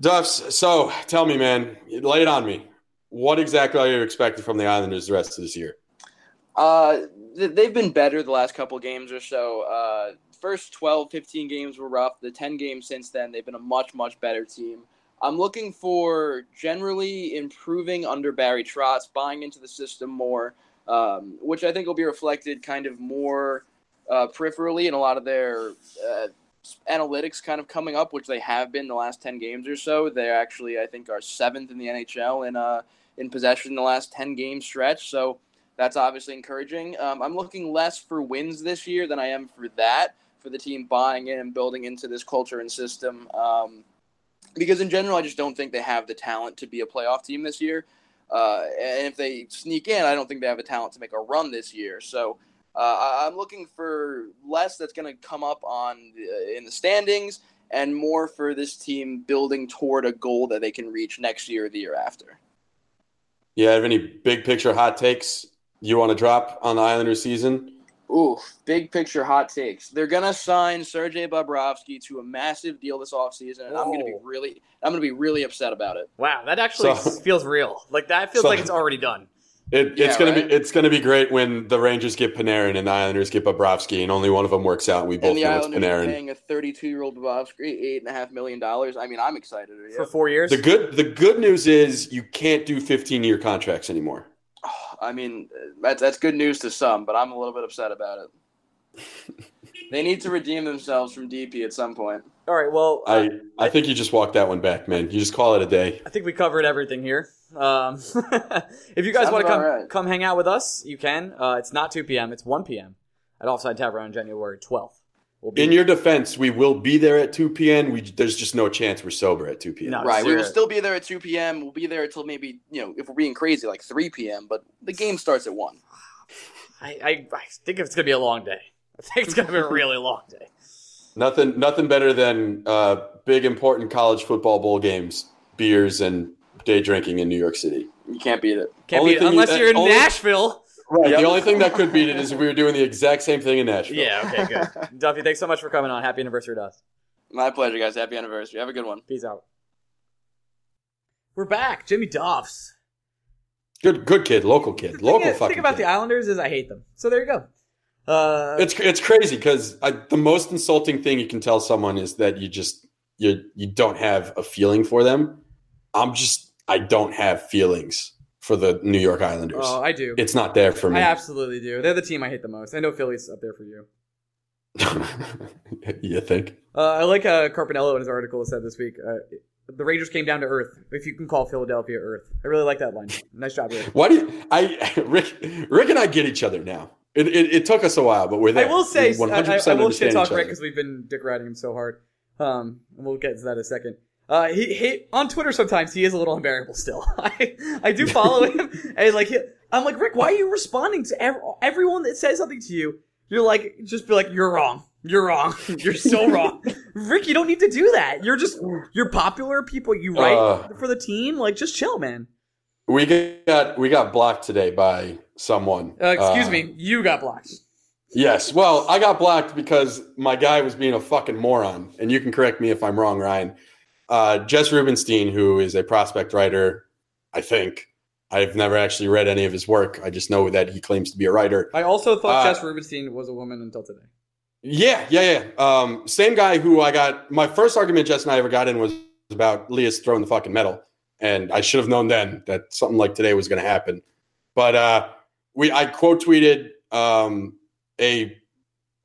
C: Duffs, so tell me, man, lay it on me. What exactly are you expecting from the Islanders the rest of this year?
D: Uh, they've been better the last couple games or so. Uh, first 12, 15 games were rough. The 10 games since then, they've been a much, much better team. I'm looking for generally improving under Barry Trotz, buying into the system more, um, which I think will be reflected kind of more uh, peripherally in a lot of their uh, analytics kind of coming up, which they have been the last 10 games or so. They actually, I think, are seventh in the NHL in, uh, in possession in the last 10 game stretch. So, that's obviously encouraging. Um, I'm looking less for wins this year than I am for that, for the team buying in and building into this culture and system. Um, because in general, I just don't think they have the talent to be a playoff team this year. Uh, and if they sneak in, I don't think they have the talent to make a run this year. So uh, I'm looking for less that's going to come up on the, in the standings, and more for this team building toward a goal that they can reach next year or the year after.
C: You have any big picture hot takes you want to drop on the Islanders season?
D: Ooh, big picture hot takes. They're gonna sign Sergei Bobrovsky to a massive deal this offseason, and I'm gonna be really, I'm gonna be really upset about it.
B: Wow, that actually
C: So-
B: feels real. Like that feels
C: So-
B: like it's already done.
C: It,
D: Yeah,
C: it's gonna
D: right?
C: be it's gonna be great when the Rangers get Panarin and the Islanders get Bobrovsky, and only one of them works out. and We both
D: and the
C: know it's
D: Islanders are
C: Panarin.
D: paying a 32 year old Bobrovsky eight and a half million dollars. I mean, I'm excited. Yeah.
B: For four years.
C: The good the good news is you can't do 15 year contracts anymore. <sighs>
D: I mean, that's that's good news to some, but I'm a little bit upset about it. <laughs> they need to redeem themselves from DP at some point.
B: All right. Well, I,
C: I I think you just walked that one back, man. You just call it a day.
B: I think we covered everything here. Um, <laughs> if you guys want to come
D: right.
B: come hang out with us, you can. Uh, it's not 2 p.m. It's 1 p.m. at Offside Tavern on January 12th. We'll be
C: In your defense, we will be there at 2 p.m. We, there's just no chance we're sober at 2 p.m.
B: No.
D: right, we will still be there at 2 p.m. We'll be there until maybe you know if we're being crazy, like 3 p.m. But the game starts at one.
B: I, I, I think it's gonna be a long day. I think it's gonna be a really long day.
C: Nothing, nothing better than uh, big important college football bowl games, beers, and day drinking in New York City.
D: You can't beat it.
B: Can't
C: Only
B: be
C: thing
B: unless you're in
C: only-
B: Nashville.
C: Right.
D: Yep.
C: The only thing that could beat it is if we were doing the exact same thing in Nashville.
B: Yeah. Okay. Good. <laughs> Duffy, thanks so much for coming on. Happy anniversary to us.
D: My pleasure, guys. Happy anniversary. Have a good one.
B: Peace out. We're back. Jimmy Doffs.
C: Good, good kid, local kid,
B: The
C: local
B: thing, is-
C: fucking
B: thing about
C: kid.
B: the Islanders is I hate them. So there you go. Uh,
C: It's it's crazy because the most insulting thing you can tell someone is that you just you you don't have a feeling for them. I'm just I don't have feelings for the New York Islanders.
B: oh, I do.
C: it's not there for me.
B: I absolutely do. They're the team I hate the most. I know Philly's up there for you. <laughs>
C: you think?
B: Uh, I like uh, Carpiniello in his article said this week. Uh, the Rangers came down to earth, if you can call Philadelphia Earth. I really like that line. Nice job, Rick.
C: Why do you, I <laughs> Rick Rick and I get each other now? It, it, it took us a while, but we're there.
B: I will say,
C: We
B: I, I, I will shit talk. Rick because we've been dick riding him so hard. Um, and we'll get to that in a second. Uh, he, he on Twitter sometimes he is a little unbearable still. <laughs> I I do follow <laughs> him and like he, I'm like Rick, why are you responding to ev- everyone that says something to you? You're like just be like you're wrong, you're wrong, <laughs> you're so wrong, Rick. You don't need to do that. You're just you're popular. People you write
C: Uh.
B: for the team. Like just chill, man.
C: We got we got blocked today by someone.
B: Uh, excuse
C: Uh,
B: me, you got blocked.
C: Yes. Well, I got blocked because my guy was being a fucking moron. And you can correct me if I'm wrong, Ryan. Uh, Jess Rubenstein, who is a prospect writer, I think. I've never actually read any of his work. I just know that he claims to be a writer.
B: I also thought
C: Uh,
B: Jess Rubenstein was a woman until today.
C: Yeah, yeah, yeah. Um, same guy who I got. My first argument Jess and I ever got in was about Lias throwing the fucking medal, and I should have known then that something like today was going to happen. But uh, we, I quote tweeted um, a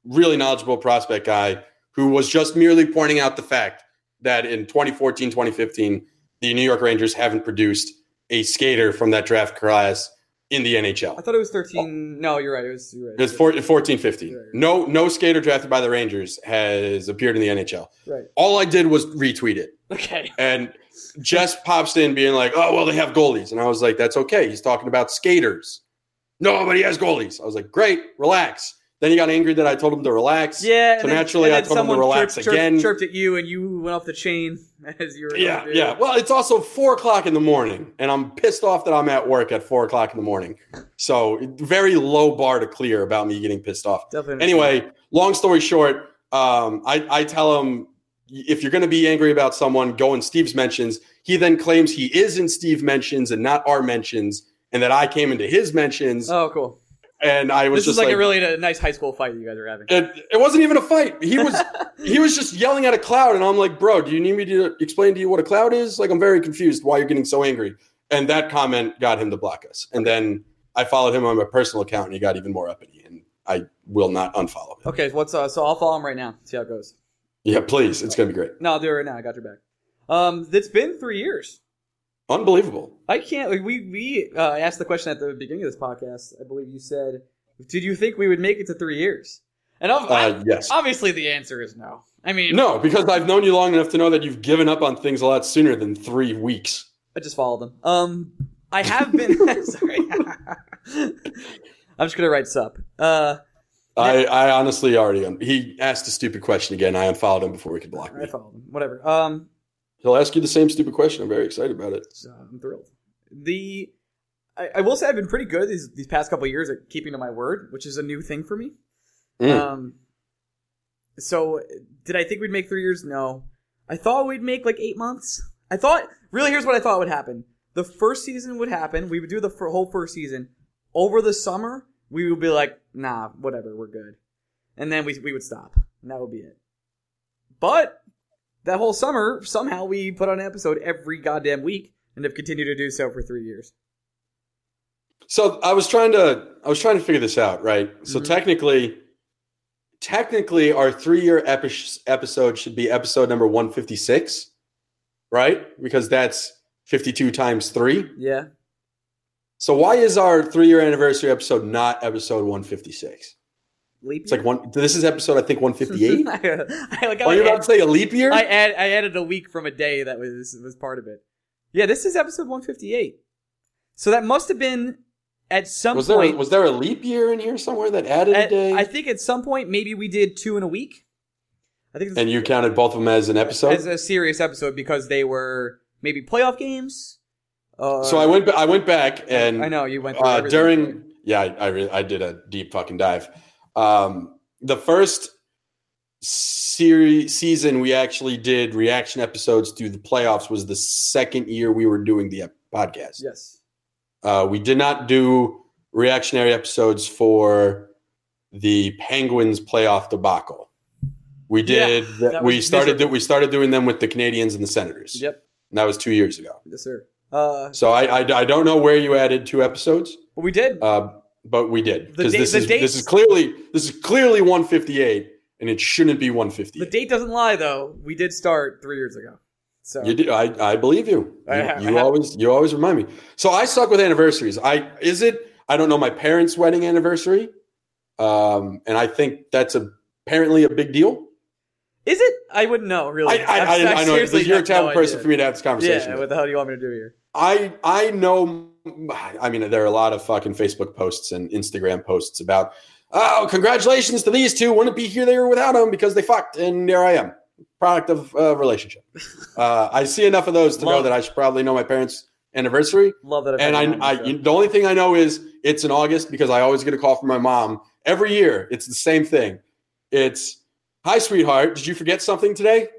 C: really knowledgeable prospect guy who was just merely pointing out the fact that in 2014, 2015, the New York Rangers haven't produced a skater from that draft class in the NHL.
B: I thought it was 13. No, you're right. It was. Right.
C: It's 14, 14 15.
B: Right, right.
C: No, no skater drafted by the Rangers has appeared in the NHL.
B: Right.
C: All I did was retweet it.
B: Okay.
C: And Jess pops in being like, oh, well, they have goalies. And I was like, that's okay. He's talking about skaters. No, but he has goalies. I was like, great, relax. Then he got angry that I told him to relax.
B: Yeah.
C: So
B: then-
C: naturally, I told him to relax
B: chirped, chirped-
C: again.
B: Chirped at you, and you went off the chain <laughs> as you were.
C: Yeah, yeah. Well, it's also four o'clock in the morning, and I'm pissed off that I'm at work at four o'clock in the morning. So very low bar to clear about me getting pissed off.
B: Definitely.
C: Anyway, long story short, um, I, I tell him if you're going to be angry about someone, go in Steve's mentions. He then claims he is in Steve mentions and not our mentions, and that I came into his mentions.
B: Oh, cool.
C: and I was
B: This
C: just
B: is like,
C: like,
B: a really a nice high school fight you guys are having.
C: it, it wasn't even a fight. He was <laughs> he was just yelling at a cloud, and I'm like, bro, do you need me to explain to you what a cloud is? Like, I'm very confused why you're getting so angry. And that comment got him to block us. And then I followed him on my personal account, and he got even more uppity. And I will not unfollow him.
B: Okay, what's uh, so I'll follow him right now. See how it goes.
C: Yeah, please, it's gonna be great.
B: No, I'll do it right now. I got your back. Um, it's been three years.
C: Unbelievable.
B: I can't. like, We we uh, asked the question at the beginning of this podcast. I believe you said, "Did you think we would make it to three years?" And
C: Uh, yes.
B: obviously, the answer is no. I mean,
C: No, because I've known you long enough to know that you've given up on things a lot sooner than three weeks.
B: I just followed them. Um, I have been. <laughs> sorry, <laughs> I'm just gonna write sup. Uh,
C: I, I honestly already un- he asked a stupid question again. I unfollowed him before he could block him.
B: I
C: me.
B: followed them. Whatever. Um,
C: He'll ask you the same stupid question. I'm very excited about it.
B: so I'm thrilled. The I, I will say I've been pretty good these these past couple of years at keeping to my word, which is a new thing for me.
C: Mm.
B: Um, so did I think we'd make three years? No. I thought we'd make like eight months. I thought really here's what I thought would happen. The first season would happen. We would do the fir- whole first season. Over the summer, we would be like, nah, whatever, we're good. And then we we would stop. And that would be it. But that whole summer, somehow we put on an episode every goddamn week and have continued to do so for three years.
C: So I was trying to I was trying to figure this out, right? So
B: Mhm.
C: technically, technically, our three year epi- episode should be episode number one fifty six, right? Because that's fifty two times three.
B: Yeah.
C: So why is our three year anniversary episode not episode one fifty six?
B: Leap
C: It's like one. This is episode I think one fifty eight. <laughs>
B: I, like, oh,
C: Are you about to say a leap year?
B: I add I added a week from a day that was was part of it. Yeah, this is episode 158. So that must have been at some
C: was there
B: point.
C: was there a leap year in here somewhere that added a day?
B: I think at some point maybe we did two in a week. I think
C: and you counted both of them as an episode.
B: as a serious episode because they were maybe playoff games. Uh,
C: so I went. I went back and
B: I know you went
C: uh, during yeah I I, re- I did a deep fucking dive um the first series season we actually did reaction episodes through the playoffs was the second year we were doing the podcast
B: yes.
C: uh we did not do reactionary episodes for the penguins playoff debacle we did
B: that
C: we started
B: miserable.
C: we started doing them with the Canadiens and the senators
B: Yep.
C: and that was two years ago
B: Yes, sir. Uh,
C: so i i, I don't know where you added two episodes
B: we did.
C: uh, but we did because this is this is clearly this is clearly 158, and it shouldn't be 150.
B: the date doesn't lie though. We did start three years ago. So
C: You did. I, I believe you. You,
B: I ha-
C: you always you always remind me. So I suck with anniversaries. I is it? I don't know my parents' wedding anniversary, um, and I think that's a, apparently a big deal.
B: Is it? I wouldn't know
C: I
B: really.
C: I, I, I know
B: seriously
C: you're a
B: have no
C: person
B: idea.
C: for me to have this conversation.
B: Yeah.
C: with.
B: What the hell do you want me to do here?
C: I I know. I mean, there are a lot of fucking Facebook posts and Instagram posts about. Oh, congratulations to these two! Wouldn't be here they were without them because they fucked, and there I am, product of a relationship. <laughs> uh, I see enough of those to know
B: Love
C: that I should probably know my parents' anniversary.
B: Love that.
C: And I, I
B: the show.
C: you- the only thing I know is it's in August because I always get a call from my mom every year. It's the same thing. It's hi, sweetheart. Did you forget something today?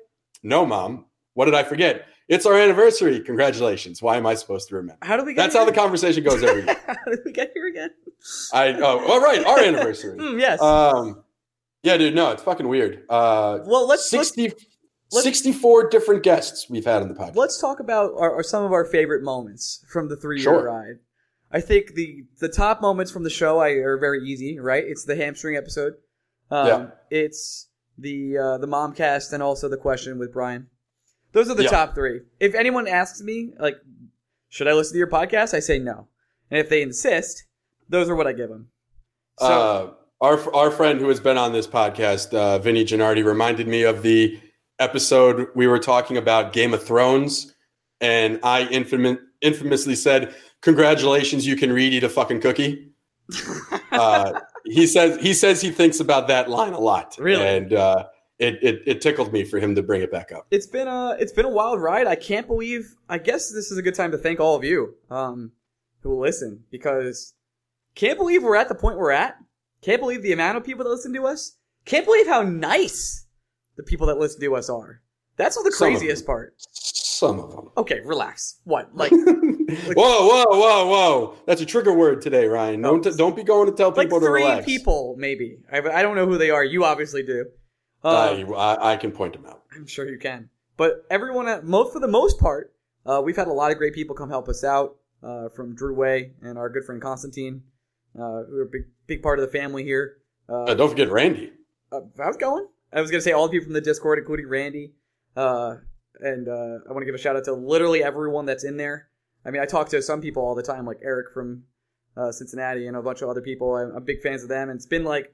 C: No, mom. What did I forget? It's our anniversary. Congratulations. Why am I supposed to remember?
B: how do we? Get
C: That's how the conversation goes every <laughs> year.
B: how did we get here again?
C: I oh, all right, our anniversary. <laughs>
B: Hmm, yes.
C: Um, yeah, dude. No, it's fucking weird. Uh,
B: well, let's let's
C: 60,
B: let's-
C: 64 different guests we've had in the podcast.
B: let's talk about our, our, some of our favorite moments from the three year
C: Sure.
B: ride. I think the the top moments from the show I, are very easy. Right? It's the hamstring episode. Um,
C: Yeah.
B: It's the uh, the mom cast and also the question with Brian. Those are the
C: Yeah.
B: top three. If anyone asks me like, should I listen to your podcast? I say no. And if they insist, those are what I give them. So
C: uh, our our friend who has been on this podcast, uh, Vinny Gennardi, reminded me of the episode we were talking about Game of Thrones, and I infam- infamously said, "Congratulations, you can read eat a fucking cookie." <laughs> uh, he says he says he thinks about that line a lot.
B: Really?
C: and uh, it, it it tickled me for him to bring it back up.
B: it's been a it's been a wild ride. I can't believe. I guess this is a good time to thank all of you um, who will listen because can't believe we're at the point we're at. Can't believe the amount of people that listen to us. Can't believe how nice the people that listen to us are. That's the craziest part.
C: Some of them.
B: Okay, relax. What? <laughs> Like
C: whoa, whoa, whoa, whoa! That's a trigger word today, Ryan. Don't don't be going to tell
B: like
C: people to
B: three
C: relax.
B: people maybe. I, I don't know who they are. You obviously do. Uh,
C: I, I, I can point them out.
B: I'm sure you can. But everyone, at most for the most part, uh, we've had a lot of great people come help us out. Uh, from Drew Way and our good friend Constantine, uh, who are a big big part of the family here. Uh,
C: Uh, don't forget Randy.
B: uh, how's it going? I was gonna say all the people from the Discord, including Randy, uh, and uh, I want to give a shout out to literally everyone that's in there. I mean, I talk to some people all the time, like Eric from uh, Cincinnati and a bunch of other people. I'm, I'm big fans of them, and it's been like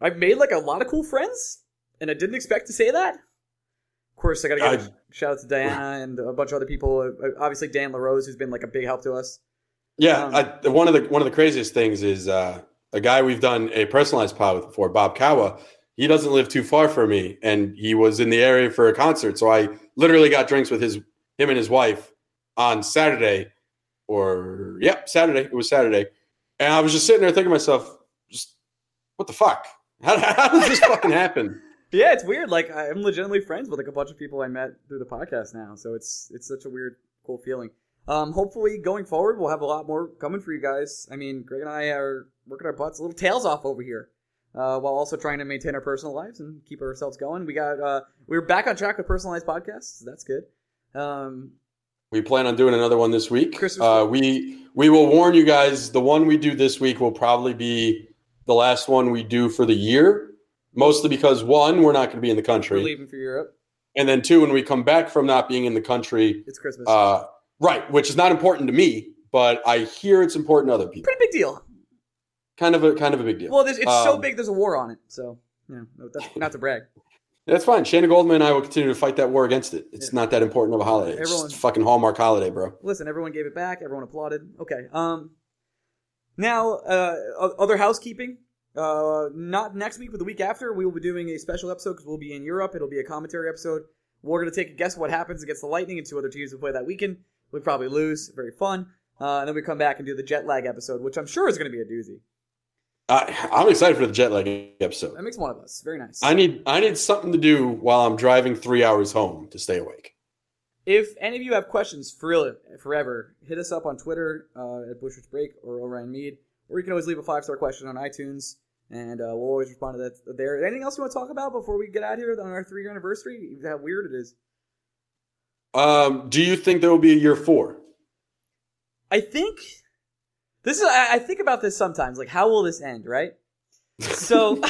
B: I've made like a lot of cool friends, and I didn't expect to say that. Of course, I got to give a
C: I-
B: shout out to Diana and a bunch of other people. Uh, Obviously, Dan LaRose, who's been like a big help to us.
C: Yeah,
B: Um,
C: I, one of the one of the craziest things is uh, a guy we've done a personalized pod with before, Bob Kawa. He doesn't live too far from me, and he was in the area for a concert. So I literally got drinks with his him and his wife on Saturday, or yep, Saturday. It was Saturday, and I was just sitting there thinking to myself, just what the fuck? <laughs> How, how does this fucking happen? <laughs>
B: Yeah, it's weird. Like I'm legitimately friends with like a bunch of people I met through the podcast now, so it's it's such a weird, cool feeling. Um, hopefully, going forward, we'll have a lot more coming for you guys. I mean, Greg and I are working our butts, little tails off over here, uh, while also trying to maintain our personal lives and keep ourselves going. We got uh, we are back on track with personalized podcasts. So that's good. Um,
C: We plan on doing another one this week.
B: Christmas
C: Uh, we we will warn you guys. The one we do this week will probably be the last one we do for the year. Mostly because one, we're not going to be in the
B: we're
C: country,
B: leaving for Europe.
C: and then two, when we come back from not being in the country,
B: It's Christmas.
C: uh, right, which is not important to me, but I hear it's important to other people.
B: Pretty big deal.
C: Kind of a kind of a big deal.
B: Well, it's so
C: Um,
B: big. There's a war on it. So you know, no, that's not to brag. <laughs>
C: That's fine. Shannon Goldman and I will continue to fight that war against it. It's
B: Yeah.
C: not that important of a holiday. It's
B: Everyone-
C: just a fucking Hallmark holiday, bro.
B: Listen, everyone gave it back. Everyone applauded. Okay. Um. Now, uh, other housekeeping. Uh, not next week, but the week after, we will be doing a special episode because we'll be in Europe. It'll be a commentary episode. We're gonna take a guess what happens against the Lightning and two other teams we play that weekend. We probably lose. Very fun. Uh, and then we come back and do the jet lag episode, which I'm sure is gonna be a doozy.
C: I, I'm excited for the jet lag episode.
B: That makes one of us. Very nice.
C: I need I need something to do while I'm driving three hours home to stay awake.
B: If any of you have questions for real, forever, hit us up on Twitter uh, at Blueshirts Break or Orion Mead, or you can always leave a five star question on iTunes, and uh, we'll always respond to that there. Anything else you want to talk about before we get out here on our three year anniversary? How weird it is.
C: Um, do you think there will be a year four?
B: I think this is. I, I think about this sometimes. Like, how will this end? Right. So,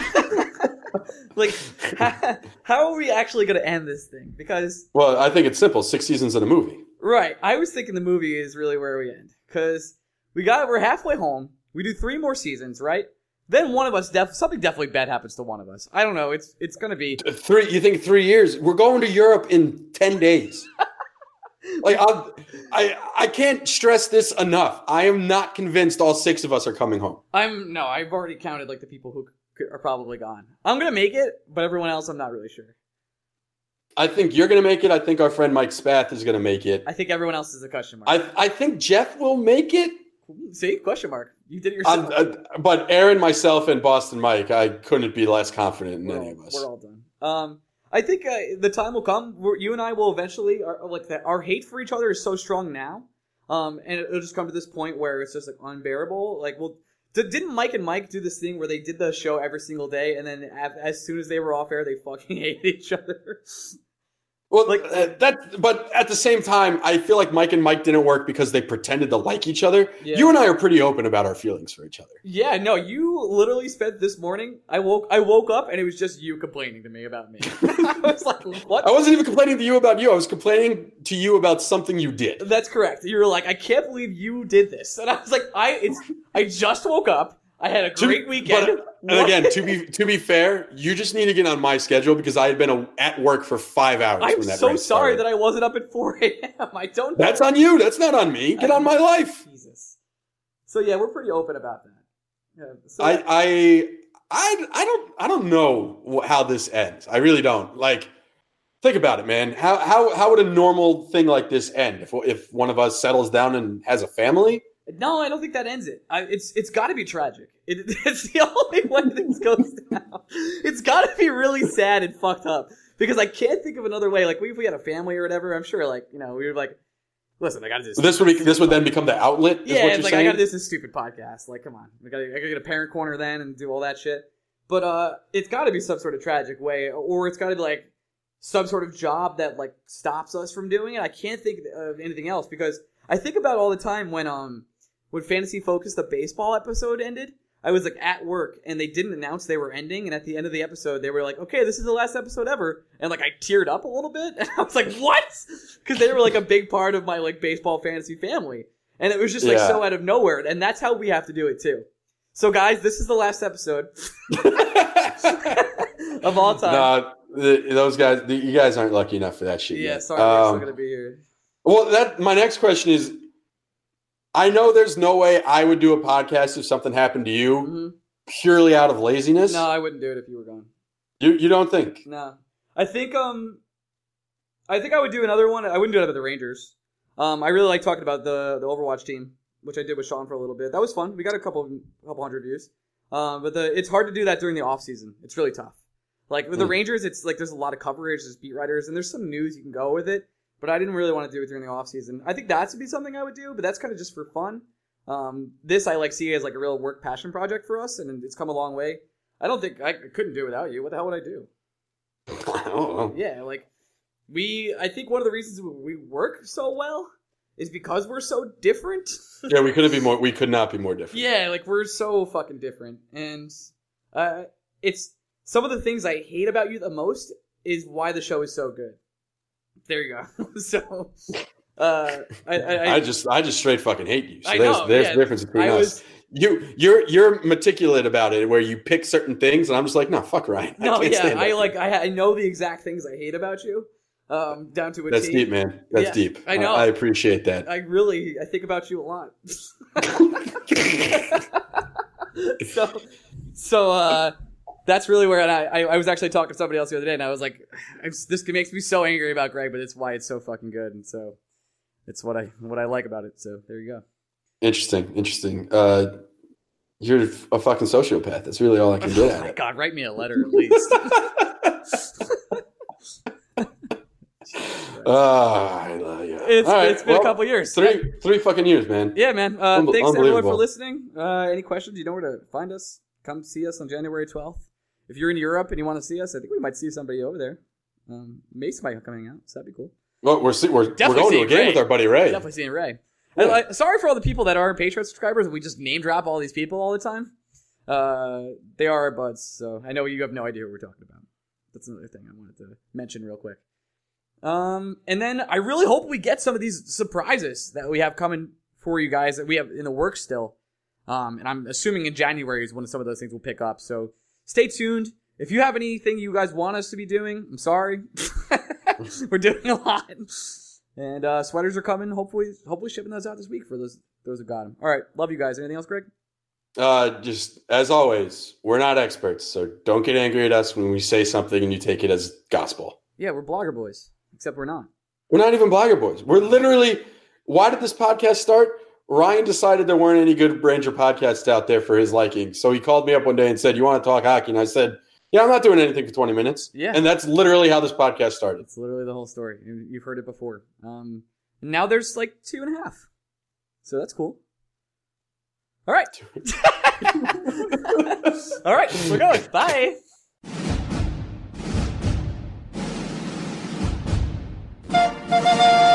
B: <laughs> like, how, how are we actually going to end this thing? Because
C: Well, I think it's simple. Six seasons in a movie.
B: Right. I was thinking the movie is really where we end because we got we're halfway home. We do three more seasons, right? Then one of us def something definitely bad happens to one of us. I don't know. It's it's gonna be
C: Three. You think three years? We're going to Europe in ten days. <laughs> <laughs> like I, I, I can't stress this enough. I am not convinced all six of us are coming home.
B: I'm no. I've already counted like the people who are probably gone. I'm gonna make it, but everyone else, I'm not really sure.
C: I think you're going to make it. I think our friend Mike Spath is going to make it.
B: I think everyone else is a question mark.
C: I, I think Jeff will make it.
B: See, question mark. You did it yourself.
C: uh, but Aaron, myself, and Boston Mike, I couldn't be less confident in
B: we're,
C: any
B: all,
C: of us.
B: we're all done. Um, I think uh, the time will come where you and I will eventually, are, like that. Our hate for each other is so strong now, um, and it'll just come to this point where it's just like unbearable. Like, well, did, didn't Mike and Mike do this thing where they did the show every single day, and then as soon as they were off air, they fucking <laughs> hated each other?
C: Well,
B: Like-
C: uh, that, but at the same time, I feel like Mike and Mike didn't work because they pretended to like each other.
B: Yeah.
C: You and I are pretty open about our feelings for each other.
B: yeah, no, you literally spent this morning. I woke, I woke up, and it was just you complaining to me about me. <laughs> I was like, what?
C: I wasn't even complaining to you about you. I was complaining to you about something you did.
B: That's correct. You were like, I can't believe you did this, and I was like, I it's I just woke up. I had a
C: To-
B: great weekend.
C: but- uh, <laughs>
B: And
C: again, to be to be fair, you just need to get on my schedule because I had been a, at work for five hours.
B: I'm
C: when that
B: so sorry that I wasn't up at 4 <laughs> a.m. I don't. know.
C: That's on you. That's not on me. Get on my life.
B: Jesus. So yeah, we're pretty open about that. Yeah, so
C: I, I I I don't I don't know how this ends. I really don't. Like, think about it, man. How how how would a normal thing like this end? If if one of us settles down and has a family?
B: No, I don't think that ends it. I, it's it's got to be tragic. It, <laughs> it's the only way this goes <laughs> down. It's got to be really sad and fucked up because I can't think of another way. Like, if we had a family or whatever, I'm sure, like you know, we were like, listen, I got to do this.
C: This would be this would then become the outlet. Is
B: yeah,
C: what
B: it's
C: you're
B: like I
C: saying?
B: got to do this stupid podcast. Like, come on, I got to get a parent corner then and do all that shit. But uh, it's got to be some sort of tragic way, or it's got to be like some sort of job that like stops us from doing it. I can't think of anything else because I think about all the time when um when Fantasy Focus the baseball episode ended. I was like at work and they didn't announce they were ending, and at the end of the episode they were like, "Okay, this is the last episode ever," and like I teared up a little bit, <laughs> and I was like, "What?" Because they were like a big part of my like baseball fantasy family, and it was just like
C: Yeah.
B: so out of nowhere, and that's how we have to do it too. So guys, this is the last episode <laughs> of all time.
C: no, the, those guys, the, you guys aren't lucky enough for that shit.
B: yeah,
C: yet.
B: sorry, we're
C: Um,
B: still gonna be here.
C: Well, that my next question is I know there's no way I would do a podcast if something happened to you
B: Mhm.
C: purely out of laziness.
B: No, I wouldn't do it if you were gone.
C: You you don't think?
B: No, I think um, I think I would do another one. I wouldn't do it with the Rangers. Um, I really like talking about the the Overwatch team, which I did with Sean for a little bit. That was fun. We got a couple couple hundred views. Um, but the it's hard to do that during the off season. It's really tough. Like with the
C: Hmm.
B: Rangers, it's like there's a lot of coverage, there's beat writers, and there's some news you can go with it. But I didn't really want to do it during the off season. I think that would be something I would do, but that's kind of just for fun. Um, this I like see as like a real work passion project for us, and it's come a long way. I don't think I couldn't do it without you. What the hell would I do? <laughs>
C: I don't know.
B: Yeah, like we. I think one of the reasons we work so well is because we're so different. <laughs>
C: Yeah, we couldn't be more. We could not be more different.
B: yeah, like we're so fucking different, and uh, it's some of the things I hate about you the most is why the show is so good. There you go. <laughs> so, uh, I, I,
C: I just I just straight fucking hate you. So
B: I
C: there's
B: know,
C: there's
B: yeah.
C: the difference between
B: I
C: us.
B: was
C: You you're you're meticulous about it, where you pick certain things, and I'm just like, no, fuck Ryan. I
B: no, yeah, I like I, I know the exact things I hate about you, um, down to a
C: That's
B: T.
C: deep, man. That's
B: Yeah,
C: deep.
B: I know.
C: I, appreciate that.
B: I really I think about you a lot. <laughs> <laughs> so so uh that's really where I, I I was actually talking to somebody else the other day and I was like I'm, this makes me so angry about Greg but it's why it's so fucking good and so it's what I what I like about it so there you go
C: Interesting, interesting. Uh, you're a fucking sociopath. That's really all I can <laughs> get
B: oh my
C: it.
B: god write me a letter at least <laughs> <laughs>
C: Ah, I love you.
B: it's,
C: right,
B: it's been
C: well,
B: a couple years
C: Three three fucking years, man.
B: yeah man uh,
C: Unbe-
B: thanks everyone for listening uh, any questions you know where to find us come see us on January 12th if you're in Europe and you want to see us I think we might see somebody over there um, Mace might be coming out so that'd be cool
C: Well, we're see- we're, we're
B: Definitely
C: going to a game
B: Ray.
C: with our buddy Ray.
B: Definitely seeing Ray.
C: Yeah.
B: And, uh, sorry for all the people that aren't Patreon subscribers. We just name drop all these people all the time. Uh, they are our buds, so I know you have no idea what we're talking about. That's another thing I wanted to mention real quick. Um, and then I really hope we get some of these surprises that we have coming for you guys that we have in the works still. Um, and I'm assuming in January is when some of those things will pick up. So stay tuned. If you have anything you guys want us to be doing, I'm sorry. <laughs> We're doing a lot. And uh, sweaters are coming. Hopefully, hopefully shipping those out this week for those those who got them. All right, love you guys. Anything else, Greg?
C: Uh, just as always, we're not experts, so don't get angry at us when we say something and you take it as gospel.
B: Yeah, we're blogger boys, except we're not.
C: We're not even Blogger Boys. We're literally. Why did this podcast start? Ryan decided there weren't any good Ranger podcasts out there for his liking, so he called me up one day and said, "You want to talk hockey?" And I said, "Yeah, I'm not doing anything for 20 minutes."
B: Yeah.
C: and that's literally how this podcast started.
B: It's literally the whole story. You- You've heard it before. Um, and now there's like two and a half, so that's cool. All right. <laughs> All right, we're going. Bye. <laughs>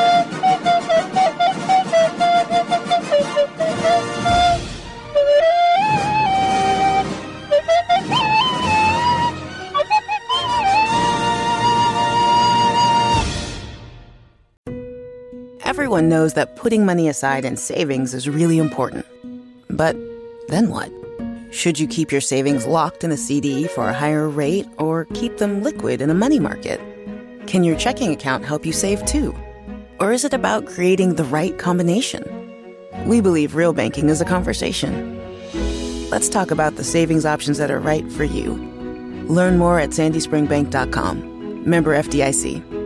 A: Everyone knows that putting money aside in savings is really important. But then what? Should you keep your savings locked in a CD for a higher rate or keep them liquid in a money market? Can your checking account help you save too? Or is it about creating the right combination? We believe real banking is a conversation. let's talk about the savings options that are right for you. Learn more at sandyspringbank.com. Member FDIC.